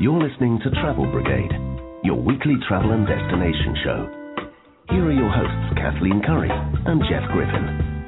You're listening to Travel Brigade, your weekly travel and destination show. Here are your hosts, Kathleen Curry and Jeff Griffin.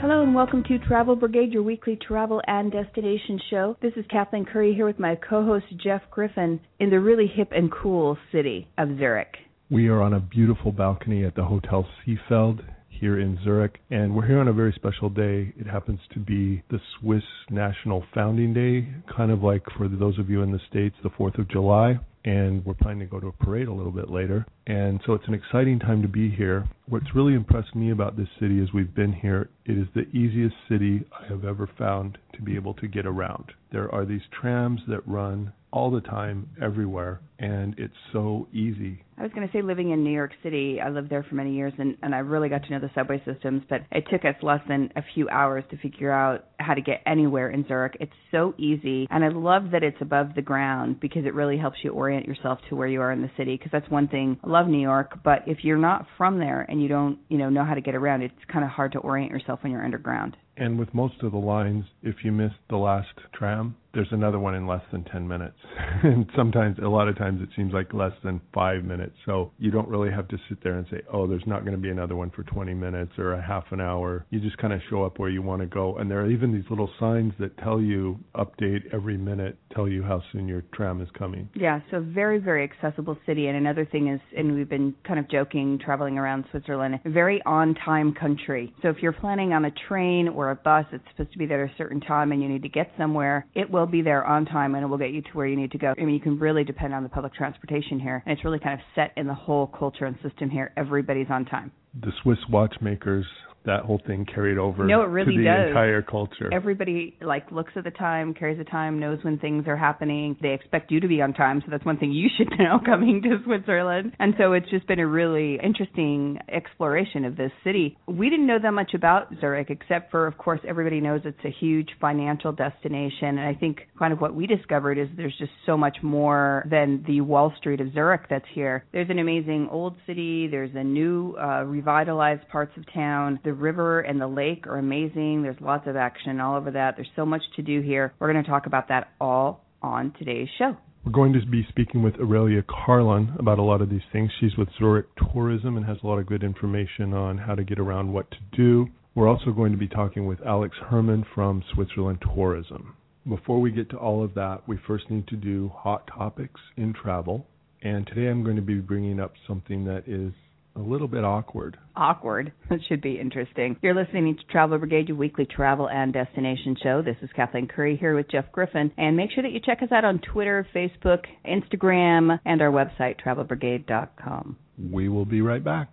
Hello and welcome to Travel Brigade, your weekly travel and destination show. This is Kathleen Curry here with my co-host Jeff Griffin in the really hip and cool city of Zurich. We are on a beautiful balcony at the Hotel Seefeld here in Zurich, and we're here on a very special day. It happens to be the Swiss National Founding Day, kind of like for those of you in the States, the 4th of July. And we're planning to go to a parade a little bit later. And so it's an exciting time to be here. What's really impressed me about this city as we've been here, it is the easiest city I have ever found to be able to get around. There are these trams that run all the time, everywhere, and it's so easy. I was going to say, living in New York City, I lived there for many years, and, and I really got to know the subway systems, but it took us less than a few hours to figure out how to get anywhere in Zurich. It's so easy, and I love that it's above the ground because it really helps you orient yourself to where you are in the city. Because that's one thing. I love New York, but if you're not from there and you don't, you know, know how to get around, it's kind of hard to orient yourself when you're underground. And with most of the lines, if you miss the last tram, there's another one in less than 10 minutes. and sometimes, a lot of times, it seems like less than five minutes. So you don't really have to sit there and say, oh, there's not going to be another one for 20 minutes or a half an hour. You just kind of show up where you want to go. And there are even these little signs that tell you, update every minute, tell you how soon your tram is coming. Yeah, so very, very accessible city. And another thing is, and we've been kind of joking traveling around Switzerland, very on time country. So if you're planning on a train or a bus, it's supposed to be there at a certain time and you need to get somewhere, it will be there on time and it will get you to where you need to go. I mean, you can really depend on the public transportation here. And it's really kind of set in the whole culture and system here. Everybody's on time. The Swiss watchmakers that whole thing carried over no, it really to the does. entire culture. Everybody like looks at the time, carries the time, knows when things are happening. They expect you to be on time, so that's one thing you should know coming to Switzerland. And so it's just been a really interesting exploration of this city. We didn't know that much about Zurich except for of course everybody knows it's a huge financial destination and I think kind of what we discovered is there's just so much more than the Wall Street of Zurich that's here. There's an amazing old city, there's a new uh, revitalized parts of town. The river and the lake are amazing. There's lots of action all over that. There's so much to do here. We're going to talk about that all on today's show. We're going to be speaking with Aurelia Carlin about a lot of these things. She's with Zurich Tourism and has a lot of good information on how to get around what to do. We're also going to be talking with Alex Herman from Switzerland Tourism. Before we get to all of that, we first need to do hot topics in travel. And today I'm going to be bringing up something that is a little bit awkward. Awkward. That should be interesting. You're listening to Travel Brigade, your weekly travel and destination show. This is Kathleen Curry here with Jeff Griffin. And make sure that you check us out on Twitter, Facebook, Instagram, and our website, travelbrigade.com. We will be right back.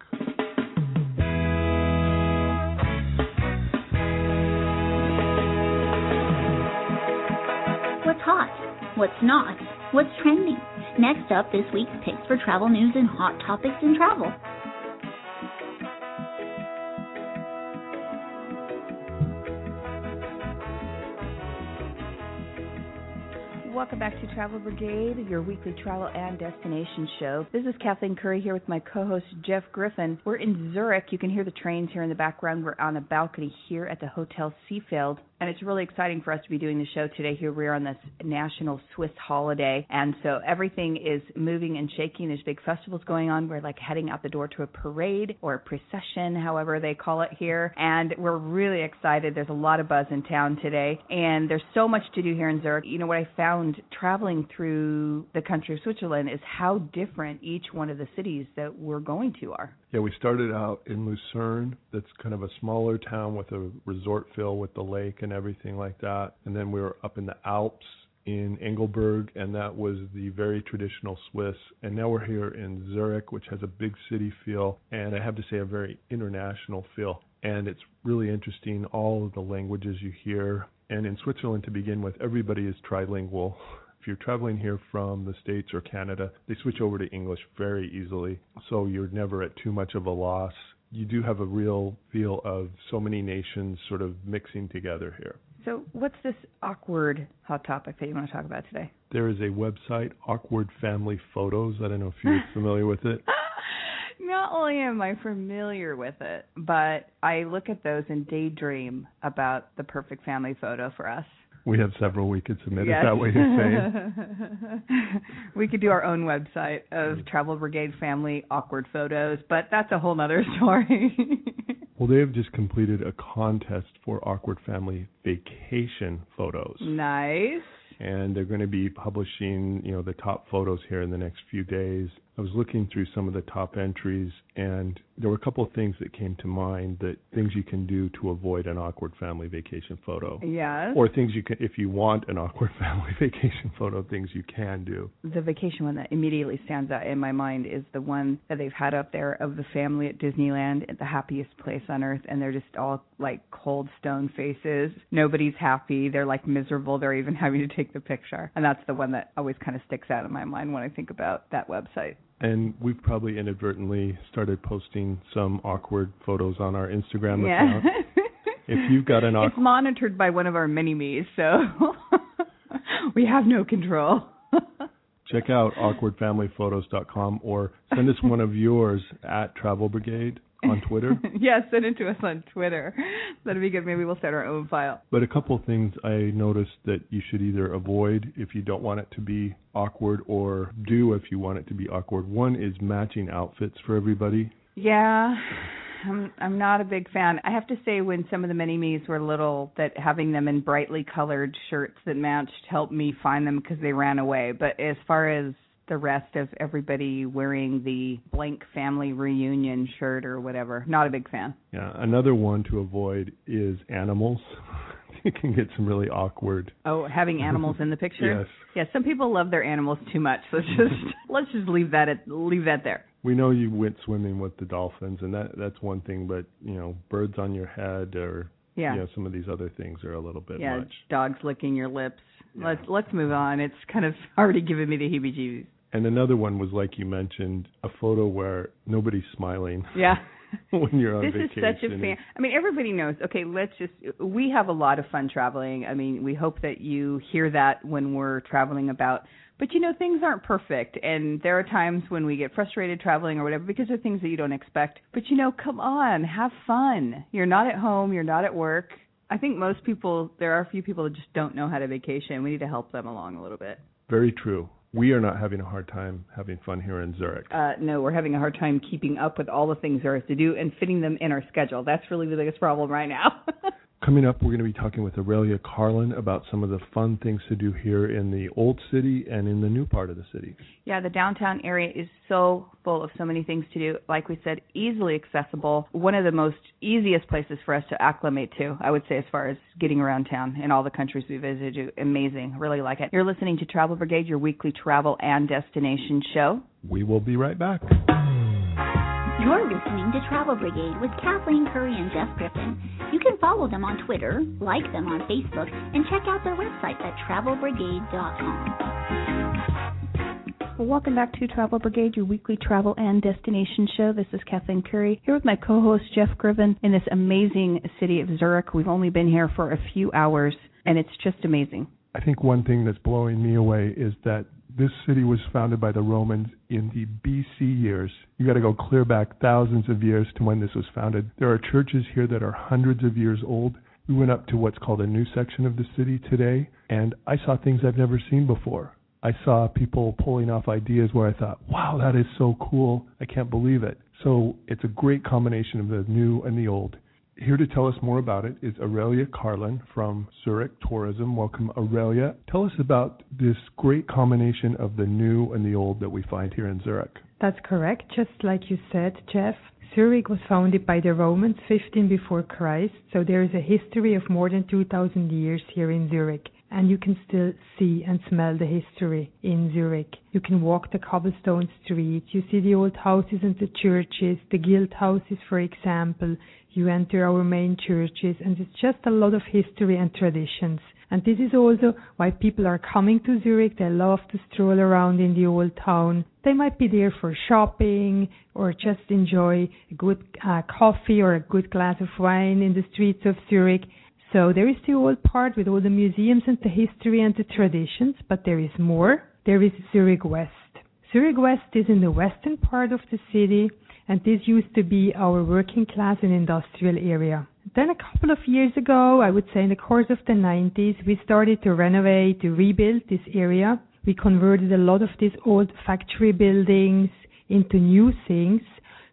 What's hot? What's not? What's trending? Next up, this week's picks for travel news and hot topics in travel. Welcome back to Travel Brigade, your weekly travel and destination show. This is Kathleen Curry here with my co-host Jeff Griffin. We're in Zurich. You can hear the trains here in the background. We're on a balcony here at the Hotel Seefeld and it's really exciting for us to be doing the show today. Here we are on this national Swiss holiday, and so everything is moving and shaking. There's big festivals going on. We're like heading out the door to a parade or a procession, however they call it here, and we're really excited. There's a lot of buzz in town today, and there's so much to do here in Zurich. You know what I found traveling through the country of Switzerland is how different each one of the cities that we're going to are. Yeah, we started out in Lucerne. That's kind of a smaller town with a resort feel with the lake and everything like that. And then we were up in the Alps in Engelberg, and that was the very traditional Swiss. And now we're here in Zurich, which has a big city feel, and I have to say a very international feel. And it's really interesting, all of the languages you hear. And in Switzerland, to begin with, everybody is trilingual if you're traveling here from the States or Canada, they switch over to English very easily. So you're never at too much of a loss. You do have a real feel of so many nations sort of mixing together here. So, what's this awkward hot topic that you want to talk about today? There is a website, Awkward Family Photos. I don't know if you're familiar with it. Not only am I familiar with it, but I look at those and daydream about the perfect family photo for us. We have several we could submit yes. it that way to say. we could do our own website of mm-hmm. Travel Brigade family awkward photos, but that's a whole other story. well, they have just completed a contest for awkward family vacation photos. Nice. And they're going to be publishing, you know, the top photos here in the next few days. I was looking through some of the top entries, and there were a couple of things that came to mind that things you can do to avoid an awkward family vacation photo. Yes. Or things you can, if you want an awkward family vacation photo, things you can do. The vacation one that immediately stands out in my mind is the one that they've had up there of the family at Disneyland at the happiest place on earth, and they're just all like cold stone faces. Nobody's happy. They're like miserable. They're even having to take the picture. And that's the one that always kind of sticks out in my mind when I think about that website. And we've probably inadvertently started posting some awkward photos on our Instagram yeah. account. if you've got an awkward, it's monitored by one of our mini me's, so we have no control. check out awkwardfamilyphotos.com or send us one of yours at Travel Brigade on Twitter. yeah, send it to us on Twitter. That'd be good. Maybe we'll start our own file. But a couple of things I noticed that you should either avoid if you don't want it to be awkward or do if you want it to be awkward. One is matching outfits for everybody. Yeah. I'm I'm not a big fan. I have to say when some of the mini me's were little that having them in brightly colored shirts that matched helped me find them because they ran away. But as far as the rest of everybody wearing the blank family reunion shirt or whatever. Not a big fan. Yeah, another one to avoid is animals. you can get some really awkward. Oh, having animals in the picture. yes. Yeah, some people love their animals too much. Let's just let's just leave that at leave that there. We know you went swimming with the dolphins, and that that's one thing. But you know, birds on your head, or yeah, you know, some of these other things are a little bit yeah, much. dogs licking your lips. Yeah. Let's let's move on. It's kind of already giving me the heebie-jeebies. And another one was like you mentioned, a photo where nobody's smiling. Yeah. when you're on this vacation. This is such a fan. I mean, everybody knows. Okay, let's just. We have a lot of fun traveling. I mean, we hope that you hear that when we're traveling about. But you know, things aren't perfect, and there are times when we get frustrated traveling or whatever because there are things that you don't expect. But you know, come on, have fun. You're not at home. You're not at work. I think most people. There are a few people that just don't know how to vacation. We need to help them along a little bit. Very true we are not having a hard time having fun here in Zurich. Uh, no, we're having a hard time keeping up with all the things there is to do and fitting them in our schedule. That's really the biggest problem right now. Coming up, we're going to be talking with Aurelia Carlin about some of the fun things to do here in the old city and in the new part of the city. Yeah, the downtown area is so full of so many things to do. Like we said, easily accessible. One of the most easiest places for us to acclimate to, I would say, as far as getting around town in all the countries we visited. Amazing. Really like it. You're listening to Travel Brigade, your weekly travel and destination show. We will be right back. You're listening to Travel Brigade with Kathleen Curry and Jeff Griffin. You can follow them on Twitter, like them on Facebook, and check out their website at travelbrigade.com. Well, welcome back to Travel Brigade, your weekly travel and destination show. This is Kathleen Curry here with my co-host Jeff Griffin in this amazing city of Zurich. We've only been here for a few hours, and it's just amazing. I think one thing that's blowing me away is that this city was founded by the Romans in the BC years. You got to go clear back thousands of years to when this was founded. There are churches here that are hundreds of years old. We went up to what's called a new section of the city today, and I saw things I've never seen before. I saw people pulling off ideas where I thought, wow, that is so cool. I can't believe it. So it's a great combination of the new and the old. Here to tell us more about it is Aurelia Carlin from Zurich Tourism. Welcome, Aurelia. Tell us about this great combination of the new and the old that we find here in Zurich. That's correct. Just like you said, Jeff, Zurich was founded by the Romans 15 before Christ, so there is a history of more than 2000 years here in Zurich and you can still see and smell the history in Zurich. You can walk the cobblestone streets, you see the old houses and the churches, the guild houses for example, you enter our main churches and it's just a lot of history and traditions. And this is also why people are coming to Zurich. They love to stroll around in the old town. They might be there for shopping or just enjoy a good uh, coffee or a good glass of wine in the streets of Zurich. So there is the old part with all the museums and the history and the traditions, but there is more. There is Zurich West. Zurich West is in the western part of the city, and this used to be our working class and industrial area. Then a couple of years ago, I would say in the course of the 90s, we started to renovate, to rebuild this area. We converted a lot of these old factory buildings into new things.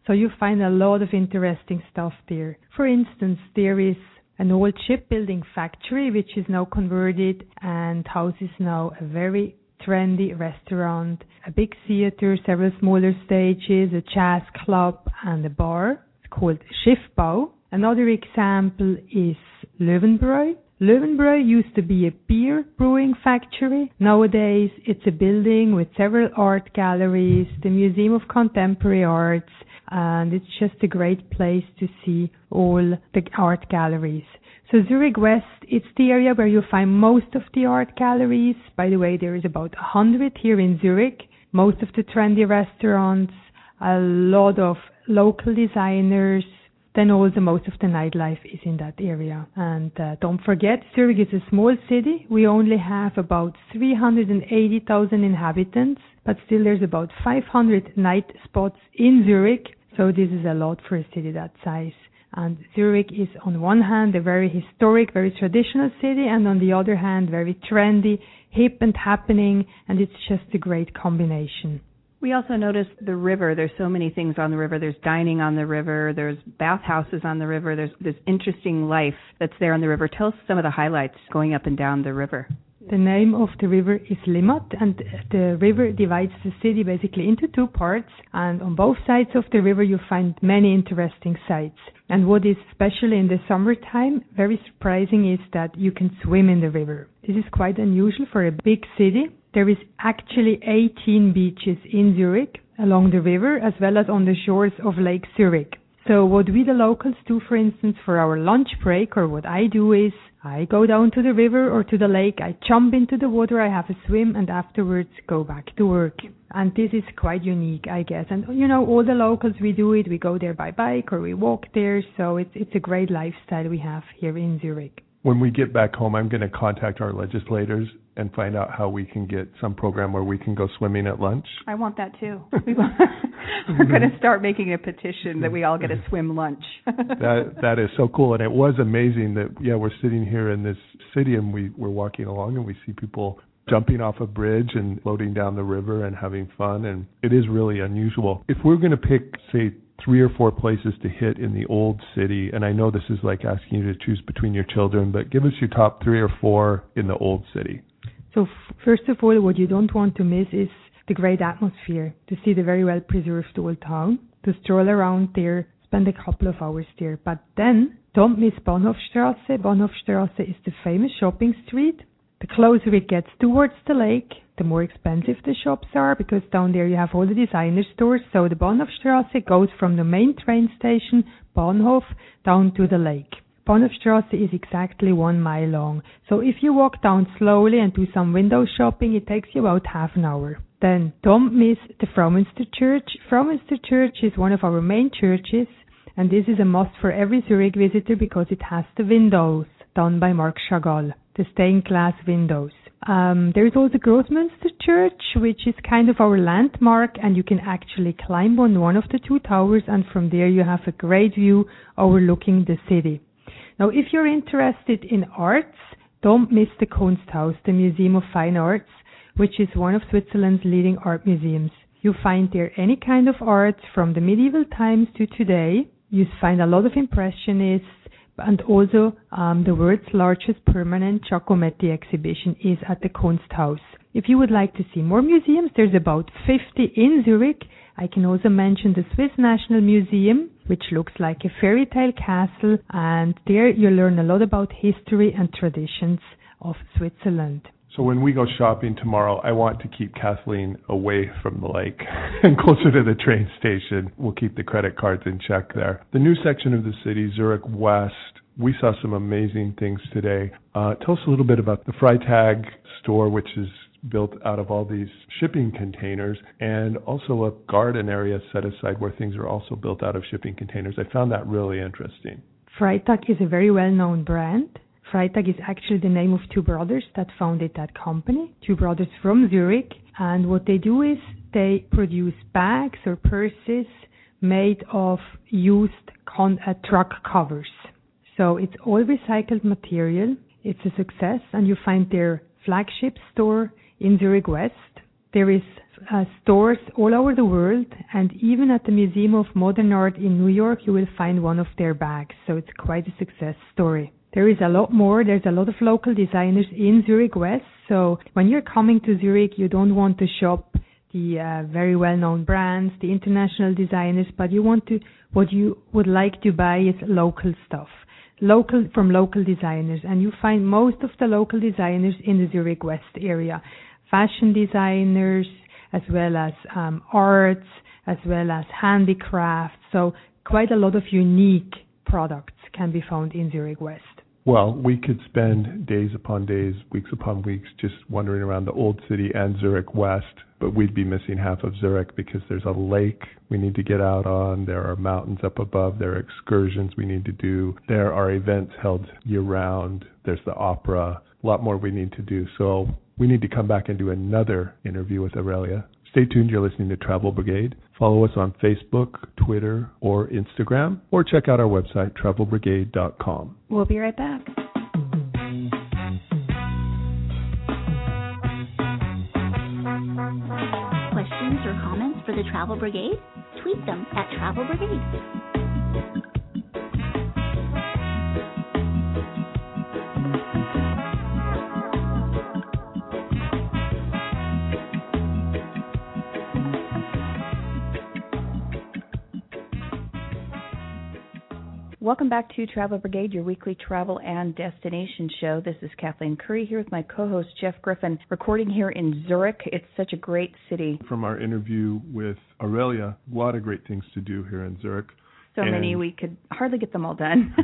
So you find a lot of interesting stuff there. For instance, there is an old shipbuilding factory which is now converted and houses now a very trendy restaurant, a big theater, several smaller stages, a jazz club and a bar. It's called Schiffbau. Another example is Löwenbräu. Löwenbräu used to be a beer brewing factory. Nowadays, it's a building with several art galleries, the Museum of Contemporary Arts, and it's just a great place to see all the art galleries. So Zurich West, it's the area where you find most of the art galleries. By the way, there is about a hundred here in Zurich. Most of the trendy restaurants, a lot of local designers. Then also most of the nightlife is in that area. And uh, don't forget, Zurich is a small city. We only have about 380,000 inhabitants, but still there's about 500 night spots in Zurich. So this is a lot for a city that size. And Zurich is on one hand a very historic, very traditional city, and on the other hand very trendy, hip and happening, and it's just a great combination. We also noticed the river. There's so many things on the river. There's dining on the river. There's bathhouses on the river. There's this interesting life that's there on the river. Tell us some of the highlights going up and down the river. The name of the river is Limmat, and the river divides the city basically into two parts. And on both sides of the river, you find many interesting sites. And what is especially in the summertime very surprising is that you can swim in the river. This is quite unusual for a big city. There is actually 18 beaches in Zurich along the river as well as on the shores of Lake Zurich. So what we the locals do, for instance, for our lunch break, or what I do is I go down to the river or to the lake, I jump into the water, I have a swim, and afterwards go back to work. And this is quite unique, I guess. And you know, all the locals we do it. We go there by bike or we walk there. So it's it's a great lifestyle we have here in Zurich when we get back home, I'm going to contact our legislators and find out how we can get some program where we can go swimming at lunch. I want that too. We're going to start making a petition that we all get a swim lunch. that that is so cool, and it was amazing that yeah we're sitting here in this city and we we're walking along and we see people jumping off a bridge and floating down the river and having fun, and it is really unusual. If we're going to pick say three or four places to hit in the old city, and I know this is like asking you to choose between your children, but give us your top three or four in the old city. So, first of all, what you don't want to miss is the great atmosphere, to see the very well preserved old town, to stroll around there, spend a couple of hours there. But then, don't miss Bahnhofstrasse. Bahnhofstrasse is the famous shopping street. The closer it gets towards the lake, the more expensive the shops are because down there you have all the designer stores. So the Bahnhofstrasse goes from the main train station, Bahnhof, down to the lake. Bahnhofstrasse is exactly one mile long. So if you walk down slowly and do some window shopping, it takes you about half an hour. Then don't miss the Fraumünster Church. Fraumünster Church is one of our main churches and this is a must for every Zurich visitor because it has the windows done by Marc Chagall, the stained glass windows. Um, there is also Grossmünster Church, which is kind of our landmark, and you can actually climb on one of the two towers, and from there you have a great view overlooking the city. Now, if you're interested in arts, don't miss the Kunsthaus, the Museum of Fine Arts, which is one of Switzerland's leading art museums. You find there any kind of art from the medieval times to today. You find a lot of impressionists, and also um, the world's largest permanent Giacometti exhibition is at the Kunsthaus. If you would like to see more museums, there's about 50 in Zurich. I can also mention the Swiss National Museum, which looks like a fairy tale castle, and there you learn a lot about history and traditions of Switzerland. So when we go shopping tomorrow, I want to keep Kathleen away from the lake and closer to the train station. We'll keep the credit cards in check there. The new section of the city, Zurich West, we saw some amazing things today. Uh, tell us a little bit about the Freitag store, which is built out of all these shipping containers, and also a garden area set aside where things are also built out of shipping containers. I found that really interesting. Freitag is a very well known brand Freitag is actually the name of two brothers that founded that company, two brothers from Zurich. And what they do is they produce bags or purses made of used con- uh, truck covers. So it's all recycled material. It's a success, and you find their flagship store in Zurich West. There is uh, stores all over the world, and even at the Museum of Modern Art in New York, you will find one of their bags. So it's quite a success story. There is a lot more. There's a lot of local designers in Zurich West. So when you're coming to Zurich, you don't want to shop the uh, very well-known brands, the international designers, but you want to what you would like to buy is local stuff, local from local designers, and you find most of the local designers in the Zurich West area, fashion designers as well as um, arts, as well as handicrafts. So quite a lot of unique products can be found in Zurich West. Well, we could spend days upon days, weeks upon weeks, just wandering around the old city and Zurich West, but we'd be missing half of Zurich because there's a lake we need to get out on, there are mountains up above, there are excursions we need to do, there are events held year round, there's the opera, a lot more we need to do. So we need to come back and do another interview with Aurelia. Stay tuned. You're listening to Travel Brigade. Follow us on Facebook, Twitter, or Instagram, or check out our website, travelbrigade.com. We'll be right back. Questions or comments for the Travel Brigade? Tweet them at Travel Brigade. Welcome back to Travel Brigade, your weekly travel and destination show. This is Kathleen Curry here with my co host Jeff Griffin, recording here in Zurich. It's such a great city. From our interview with Aurelia, a lot of great things to do here in Zurich. So And- many, we could hardly get them all done.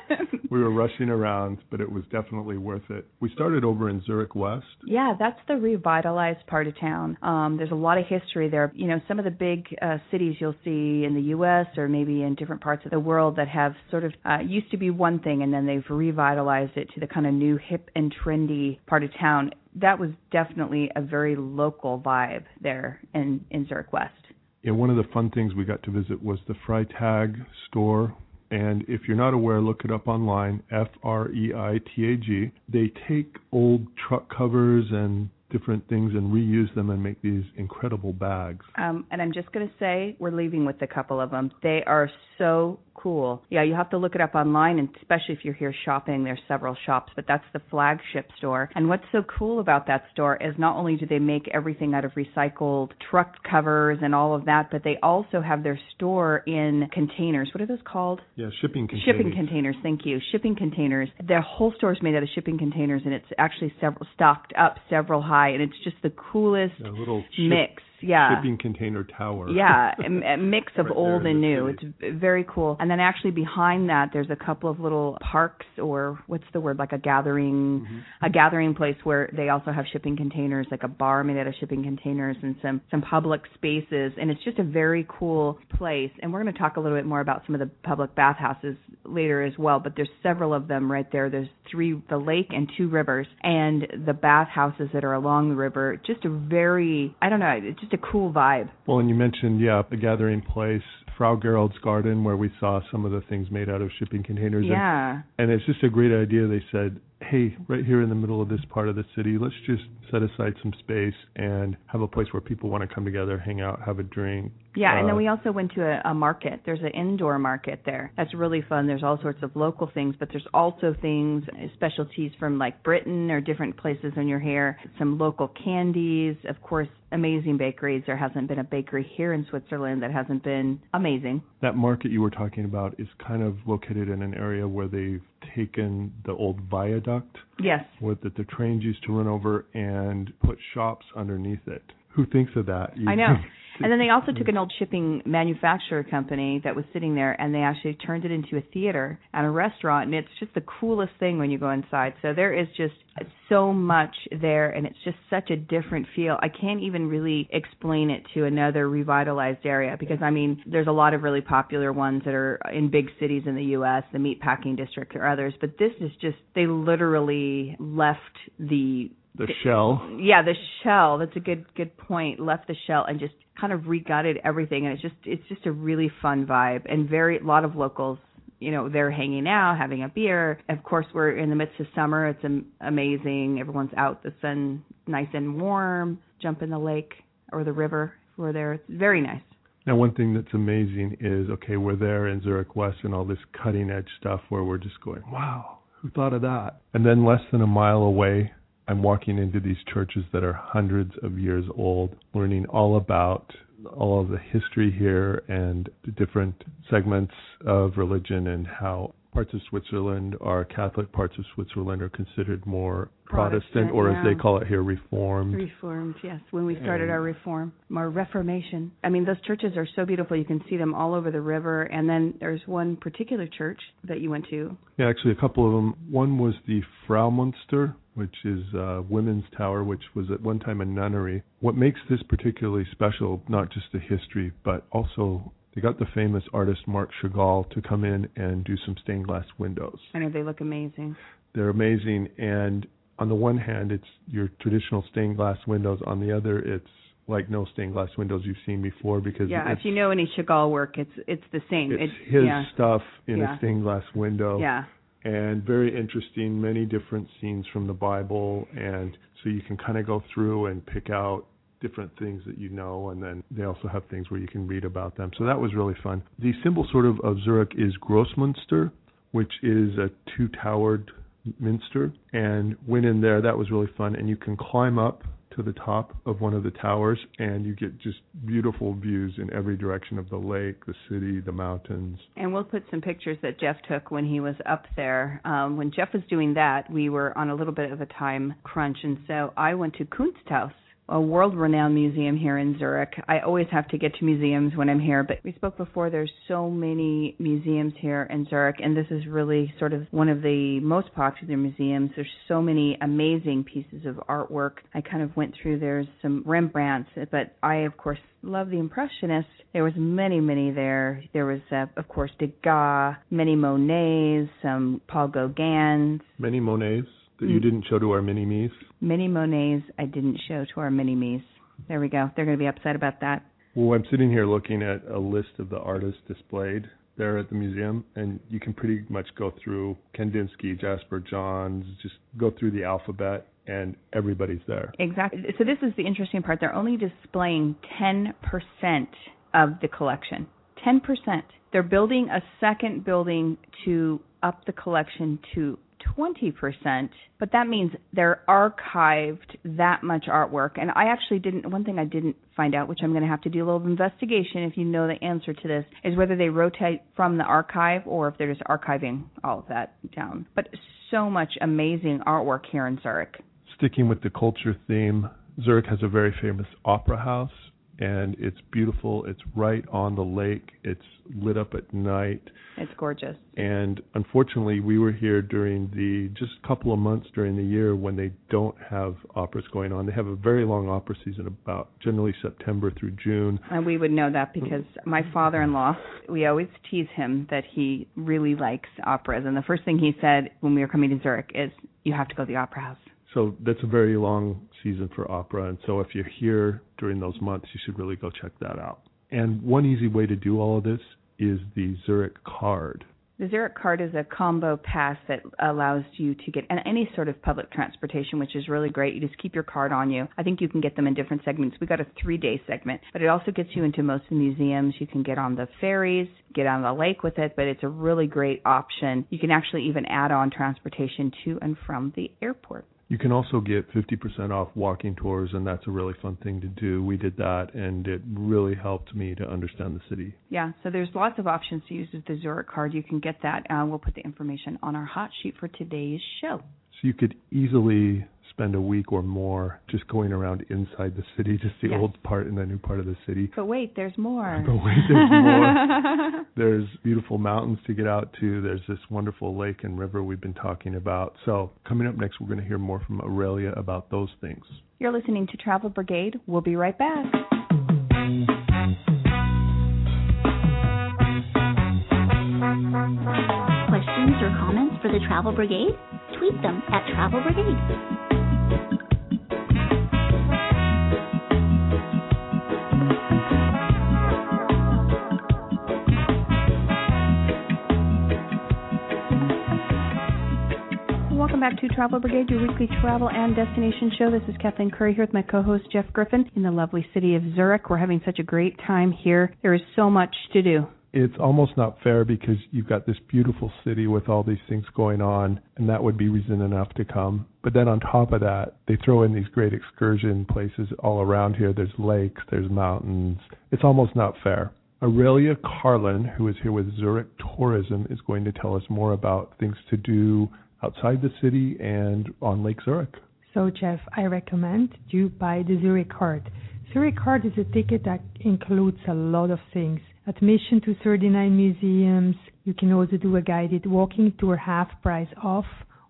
we were rushing around, but it was definitely worth it. We started over in Zurich West. Yeah, that's the revitalized part of town. Um, there's a lot of history there. You know, some of the big uh, cities you'll see in the U.S. or maybe in different parts of the world that have sort of uh, used to be one thing and then they've revitalized it to the kind of new hip and trendy part of town. That was definitely a very local vibe there in in Zurich West. Yeah, one of the fun things we got to visit was the Freitag store. And if you're not aware, look it up online, F R E I T A G. They take old truck covers and different things and reuse them and make these incredible bags. Um, and I'm just going to say we're leaving with a couple of them. They are so cool. Yeah, you have to look it up online, and especially if you're here shopping, there's several shops, but that's the flagship store. And what's so cool about that store is not only do they make everything out of recycled truck covers and all of that, but they also have their store in containers. What are those called? Yeah, shipping containers. Shipping containers, thank you. Shipping containers. Their whole store is made out of shipping containers, and it's actually several stocked up several high, and it's just the coolest A little ship- mix. Yeah. shipping container tower. Yeah, a, a mix of Right old and new. city. It's very cool. And then actually behind that, there's a couple of little parks, or what's the word, like a gathering, Mm-hmm. a gathering place where they also have shipping containers, like a bar made out of shipping containers, and some some public spaces. And it's just a very cool place. And we're going to talk a little bit more about some of the public bathhouses later as well. But there's several of them right there. There's three, the lake and two rivers, and the bathhouses that are along the river. Just a very, I don't know, it's just a cool vibe. Well, and you mentioned, yeah, the gathering place, Frau Gerold's Garden, where we saw some of the things made out of shipping containers. And- Yeah. And it's just a great idea. They said, hey, right here in the middle of this part of the city, let's just set aside some space and have a place where people want to come together, hang out, have a drink. Yeah, and then Uh, we also went to a, a market. There's an indoor market there. That's really fun. There's all sorts of local things, but there's also things, uh, specialties from like Britain or different places in your hair. Some local candies, of course, amazing bakeries. There hasn't been a bakery here in Switzerland that hasn't been amazing. That market you were talking about is kind of located in an area where they've taken the old viaduct Yes. with that the trains used to run over and put shops underneath it. Who thinks of that? You- I know. And then they also took an old shipping manufacturer company that was sitting there and they actually turned it into a theater and a restaurant and it's just the coolest thing when you go inside. So there is just so much there and it's just such a different feel. I can't even really explain it to another revitalized area because I mean there's a lot of really popular ones that are in big cities in the US, the meatpacking district or others, but this is just they literally left the the shell. yeah, the shell. That's a good good point. Left the shell and just kind of regutted everything, and it's just it's just a really fun vibe and very a lot of locals you know, they're hanging out, having a beer. Of course, we're in the midst of summer. It's amazing. Everyone's out. The sun nice and warm. Jump in the lake or the river. We're there. It's very nice. Now, one thing that's amazing is okay, we're there in Zurich West and all this cutting edge stuff where we're just going, wow, who thought of that? And then less than a mile away, I'm walking into these churches that are hundreds of years old, learning all about all of the history here and the different segments of religion and how parts of Switzerland are Catholic, parts of Switzerland are considered more Protestant, Protestant, or as yeah. they call it here, Reformed. Reformed, yes. When we started And- our reform, our Reformation. I mean, those churches are so beautiful. You can see them all over the river. And then there's one particular church that you went to. Yeah, actually, a couple of them. One was the Fraumünster, which is a women's tower, which was at one time a nunnery. What makes this particularly special, not just the history, but also they got the famous artist Marc Chagall to come in and do some stained glass windows. I know they look amazing. They're amazing, and on the one hand, it's your traditional stained glass windows. On the other, it's like no stained glass windows you've seen before because Yeah, if you know any Chagall work, it's it's the same. it's It- his yeah, stuff in Yeah. a stained glass window. yeah. And very interesting, many different scenes from the Bible, and so you can kind of go through and pick out different things that you know, and then they also have things where you can read about them. So that was really fun. The symbol sort of of Zurich is Grossmünster, which is a two-towered minster, and went in there. That was really fun, and you can climb up to the top of one of the towers, and you get just beautiful views in every direction of the lake, the city, the mountains. And we'll put some pictures that Jeff took when he was up there. Um, when Jeff was doing that, we were on a little bit of a time crunch, and so I went to Kunsthaus, a world-renowned museum here in Zurich. I always have to get to museums when I'm here, but we spoke before. There's so many museums here in Zurich, and this is really sort of one of the most popular museums. There's so many amazing pieces of artwork. I kind of went through. There's some Rembrandts, but I of course love the Impressionists. There was many, many there. There was, uh, of course, Degas, many Monets, some Paul Gauguins, Many Monets that you Mm. didn't show to our mini me's. Mini Monets I didn't show to our mini me's. There we go. They're going to be upset about that. Well, I'm sitting here looking at a list of the artists displayed there at the museum, and you can pretty much go through Kandinsky, Jasper Johns, just go through the alphabet, and everybody's there. Exactly. So this is the interesting part. They're only displaying 10% of the collection. 10%. They're building a second building to up the collection to 20%, but that means they're archived that much artwork. And I actually didn't, one thing I didn't find out, which I'm going to have to do a little investigation if you know the answer to this, is whether they rotate from the archive or if they're just archiving all of that down. But so much amazing artwork here in Zurich. Sticking with the culture theme, Zurich has a very famous opera house, and it's beautiful. It's right on the lake. It's lit up at night. It's gorgeous. And unfortunately, we were here during the just a couple of months during the year when they don't have operas going on. They have a very long opera season, about generally September through June. And we would know that because my father in law, we always tease him that he really likes operas. And the first thing he said when we were coming to Zurich is, You have to go to the opera house. So that's a very long season for opera. And so if you're here during those months, you should really go check that out. And one easy way to do all of this is the Zurich card. The Zurich card is a combo pass that allows you to get an- any sort of public transportation, which is really great. You just keep your card on you. I think you can get them in different segments. We got a three day segment, but it also gets you into most of the museums. You can get on the ferries, get on the lake with it, but it's a really great option. You can actually even add on transportation to and from the airport. You can also get 50% off walking tours, and that's a really fun thing to do. We did that, and it really helped me to understand the city. Yeah, so there's lots of options to use with the Zurich card. You can get that. Uh, we'll put the information on our hot sheet for today's show. So you could easily spend a week or more just going around inside the city, just the Yes. old part and the new part of the city. But wait, there's more. But wait, there's more. There's beautiful mountains to get out to. There's this wonderful lake and river we've been talking about. So, coming up next, we're going to hear more from Aurelia about those things. You're listening to Travel Brigade. We'll be right back. Questions or comments for the Travel Brigade? Tweet them at Travel Brigade back to Travel Brigade, your weekly travel and destination show. This is Kathleen Curry here with my co-host Jeff Griffin in the lovely city of Zurich. We're having such a great time here. There is so much to do. It's almost not fair because you've got this beautiful city with all these things going on, and that would be reason enough to come. But then on top of that, they throw in these great excursion places all around here. There's lakes, there's mountains. It's almost not fair. Aurelia Carlin, who is here with Zurich Tourism, is going to tell us more about things to do outside the city and on Lake Zurich. So, Jeff, I recommend you buy the Zurich card. Zurich card is a ticket that includes a lot of things. Admission to 39 museums. You can also do a guided walking tour half price off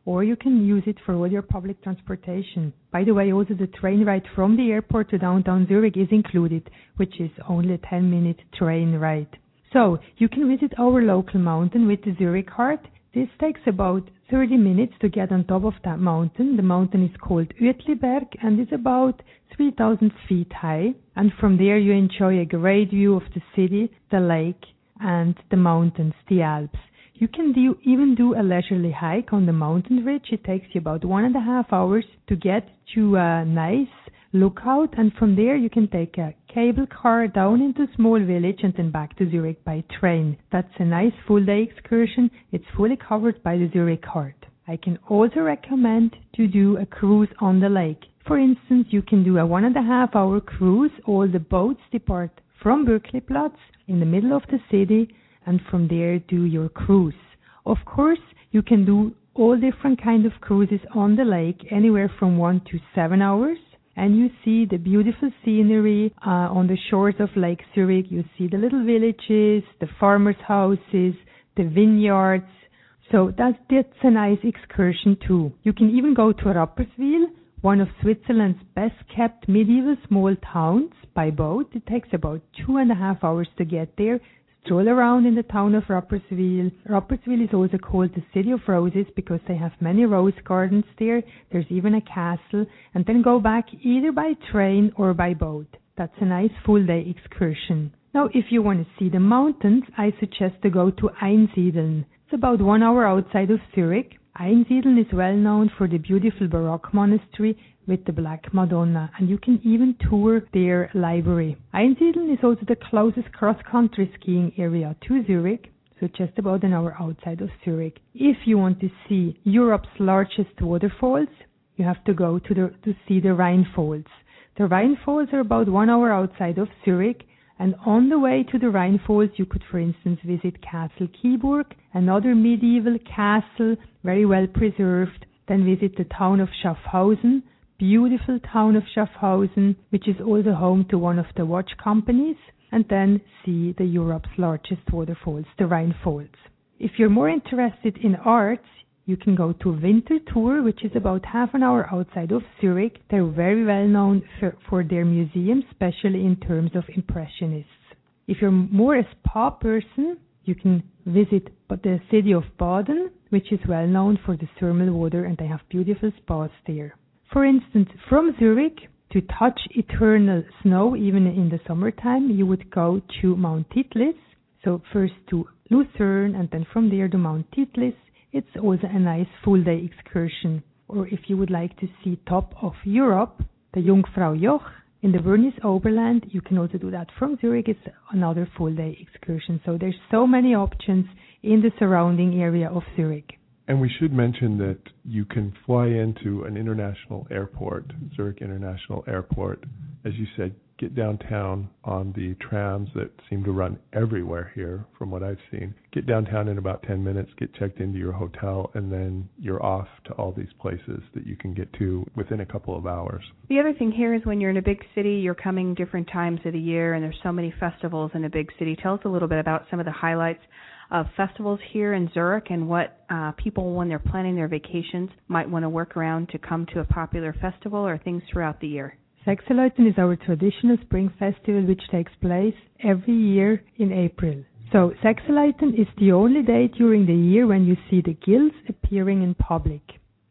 or you can use it for all your public transportation. By the way, also the train ride from the airport to downtown Zurich is included, which is only a 10 minute train ride. So, you can visit our local mountain with the Zurich card. This takes about 30 minutes to get on top of that mountain. The mountain is called Uetliberg and is about 3,000 feet high. And from there you enjoy a great view of the city, the lake, and the mountains, the Alps. You can do, even do a leisurely hike on the mountain ridge. It takes you about one and a half hours to get to a nice lookout, and from there you can take a cable car down into a small village and then back to Zurich by train. That's a nice full day excursion. It's fully covered by the Zurich card. I can also recommend to do a cruise on the lake. For instance, you can do a one and a half hour cruise. All the boats depart from Bürkliplatz in the middle of the city and from there do your cruise. Of course, you can do all different kind of cruises on the lake, anywhere from one to seven hours. And you see the beautiful scenery uh, on the shores of Lake Zurich. You see the little villages, the farmers' houses, the vineyards. So that's, that's a nice excursion too. You can even go to Rapperswil, one of Switzerland's best kept medieval small towns by boat. It takes about two and a half hours to get there stroll around in the town of Rapperswil. Rapperswil is also called the City of Roses because they have many rose gardens there. There's even a castle, and then go back either by train or by boat. That's a nice full day excursion. Now, if you want to see the mountains, I suggest to go to Einsiedeln. It's about one hour outside of Zurich. Einsiedeln is well known for the beautiful Baroque monastery with the Black Madonna, and you can even tour their library. Einsiedeln is also the closest cross-country skiing area to Zurich, so just about an hour outside of Zurich. If you want to see Europe's largest waterfalls, you have to go to the to see the Rhine Falls. The Rhine Falls are about one hour outside of Zurich, on the way to the Rhine Falls, you could, for instance, visit Castle Kyburg, another medieval castle, very well preserved. Then visit the town of Schaffhausen, beautiful town of Schaffhausen, which is also home to one of the watch companies, and then see the Europe's largest waterfalls, the Rhine Falls. If you're more interested in arts, you can go to Winterthur, which is about half an hour outside of Zurich. They're very well known for, for their museum, especially in terms of Impressionists. If you're more a spa person, you can visit the city of Baden, which is well known for the thermal water, and they have beautiful spas there. For instance, from Zurich to touch eternal snow, even in the summertime, you would go to Mount Titlis. So first to Lucerne and then from there to Mount Titlis. It's also a nice full day excursion. Or if you would like to see top of Europe, the Jungfrau Joch in the Bernese Oberland, you can also do that from Zurich. It's another full day excursion. So there's so many options in the surrounding area of Zurich. And we should mention that you can fly into an international airport, Zurich International Airport. As you said, get downtown on the trams that seem to run everywhere here, from what I've seen. Get downtown in about 10 minutes, get checked into your hotel, and then you're off to all these places that you can get to within a couple of hours. The other thing here is when you're in a big city, you're coming different times of the year, and there's so many festivals in a big city. Tell us a little bit about some of the highlights of festivals here in Zurich and what uh, people, when they're planning their vacations, might want to work around to come to a popular festival or things throughout the year. Sechseläuten is our traditional spring festival which takes place every year in April. So Sechseläuten is the only day during the year when you see the guilds appearing in public.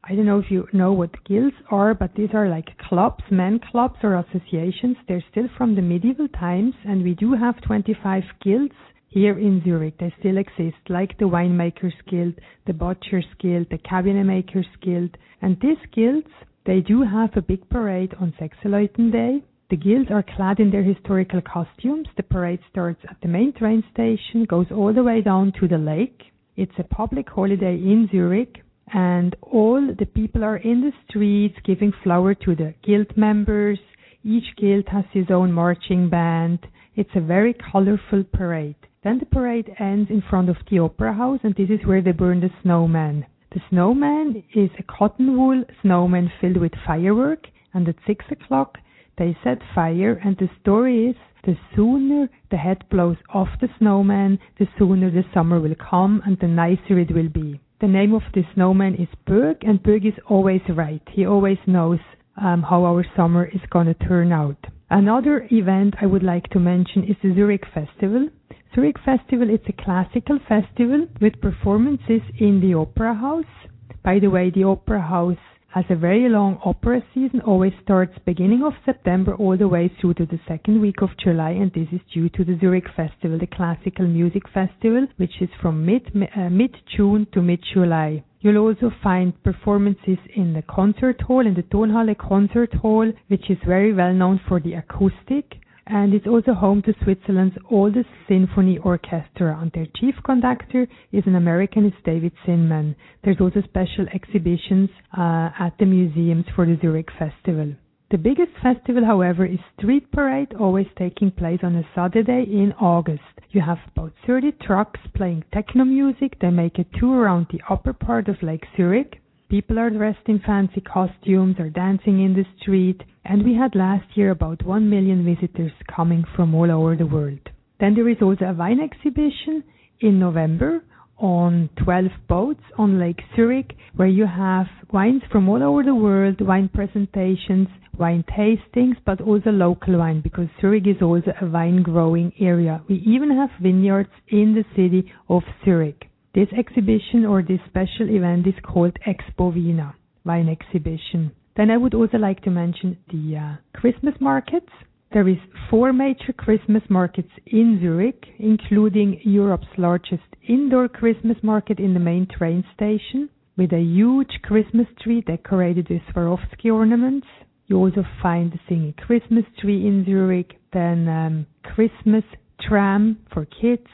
I don't know if you know what guilds are, but these are like clubs, men clubs or associations. They're still from the medieval times and we do have 25 guilds here in Zurich. They still exist, like the Winemakers Guild, the Butchers Guild, the Cabinet Makers Guild. And these guilds, they do have a big parade on Sechseläuten Day. The guilds are clad in their historical costumes. The parade starts at the main train station, goes all the way down to the lake. It's a public holiday in Zurich and all the people are in the streets giving flower to the guild members. Each guild has its own marching band. It's a very colorful parade. Then the parade ends in front of the opera house and this is where they burn the snowman. The snowman is a cotton wool snowman filled with firework and at six o'clock they set fire and the story is the sooner the head blows off the snowman, the sooner the summer will come and the nicer it will be. The name of the snowman is Böögg, and Böögg is always right. He always knows um, how our summer is going to turn out. Another event I would like to mention is the Zurich Festival. Zurich Festival is a classical festival with performances in the Opera House. By the way, the Opera House has a very long opera season, always starts beginning of September all the way through to the second week of July, and this is due to the Zurich Festival, the classical music festival, which is from mid uh, mid June to mid July. You'll also find performances in the concert hall, in the Tonhalle Concert Hall, which is very well known for the acoustic and it's also home to Switzerland's oldest symphony orchestra, and their chief conductor is an American, is David Zinman. There's also special exhibitions uh, at the museums for the Zurich Festival. The biggest festival, however, is Street Parade, always taking place on a Saturday in August. You have about 30 trucks playing techno music. They make a tour around the upper part of Lake Zurich. People are dressed in fancy costumes or dancing in the street, and we had last year about 1 million visitors coming from all over the world. Then there is also a wine exhibition in November on 12 boats on Lake Zurich, where you have wines from all over the world, wine presentations, wine tastings, but also local wine, because Zurich is also a wine growing area. We even have vineyards in the city of Zurich. This exhibition or this special event is called Expo Vina, wine exhibition. Then I would also like to mention the uh, Christmas markets. There is four major Christmas markets in Zurich, including Europe's largest indoor Christmas market in the main train station, with a huge Christmas tree decorated with Swarovski ornaments. You also find the singing Christmas tree in Zurich, then um, Christmas tram for kids,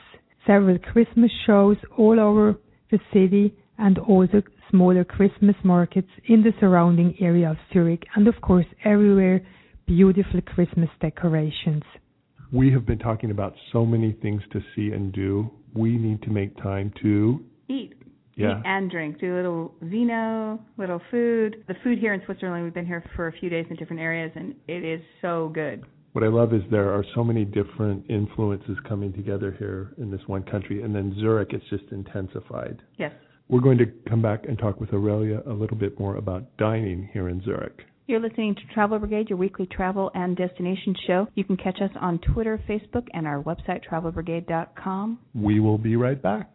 several Christmas shows all over the city and also smaller Christmas markets in the surrounding area of Zurich and of course everywhere beautiful Christmas decorations. We have been talking about so many things to see and do. We need to make time to eat. Yeah. Eat and drink. Do a little vino, little food. The food here in Switzerland, we've been here for a few days in different areas, and it is so good what I love is there are so many different influences coming together here in this one country, and then Zurich, it's just intensified. Yes. We're going to come back and talk with Aurelia a little bit more about dining here in Zurich. You're listening to Travel Brigade, your weekly travel and destination show. You can catch us on Twitter, Facebook, and our website, travelbrigade.com. We will be right back.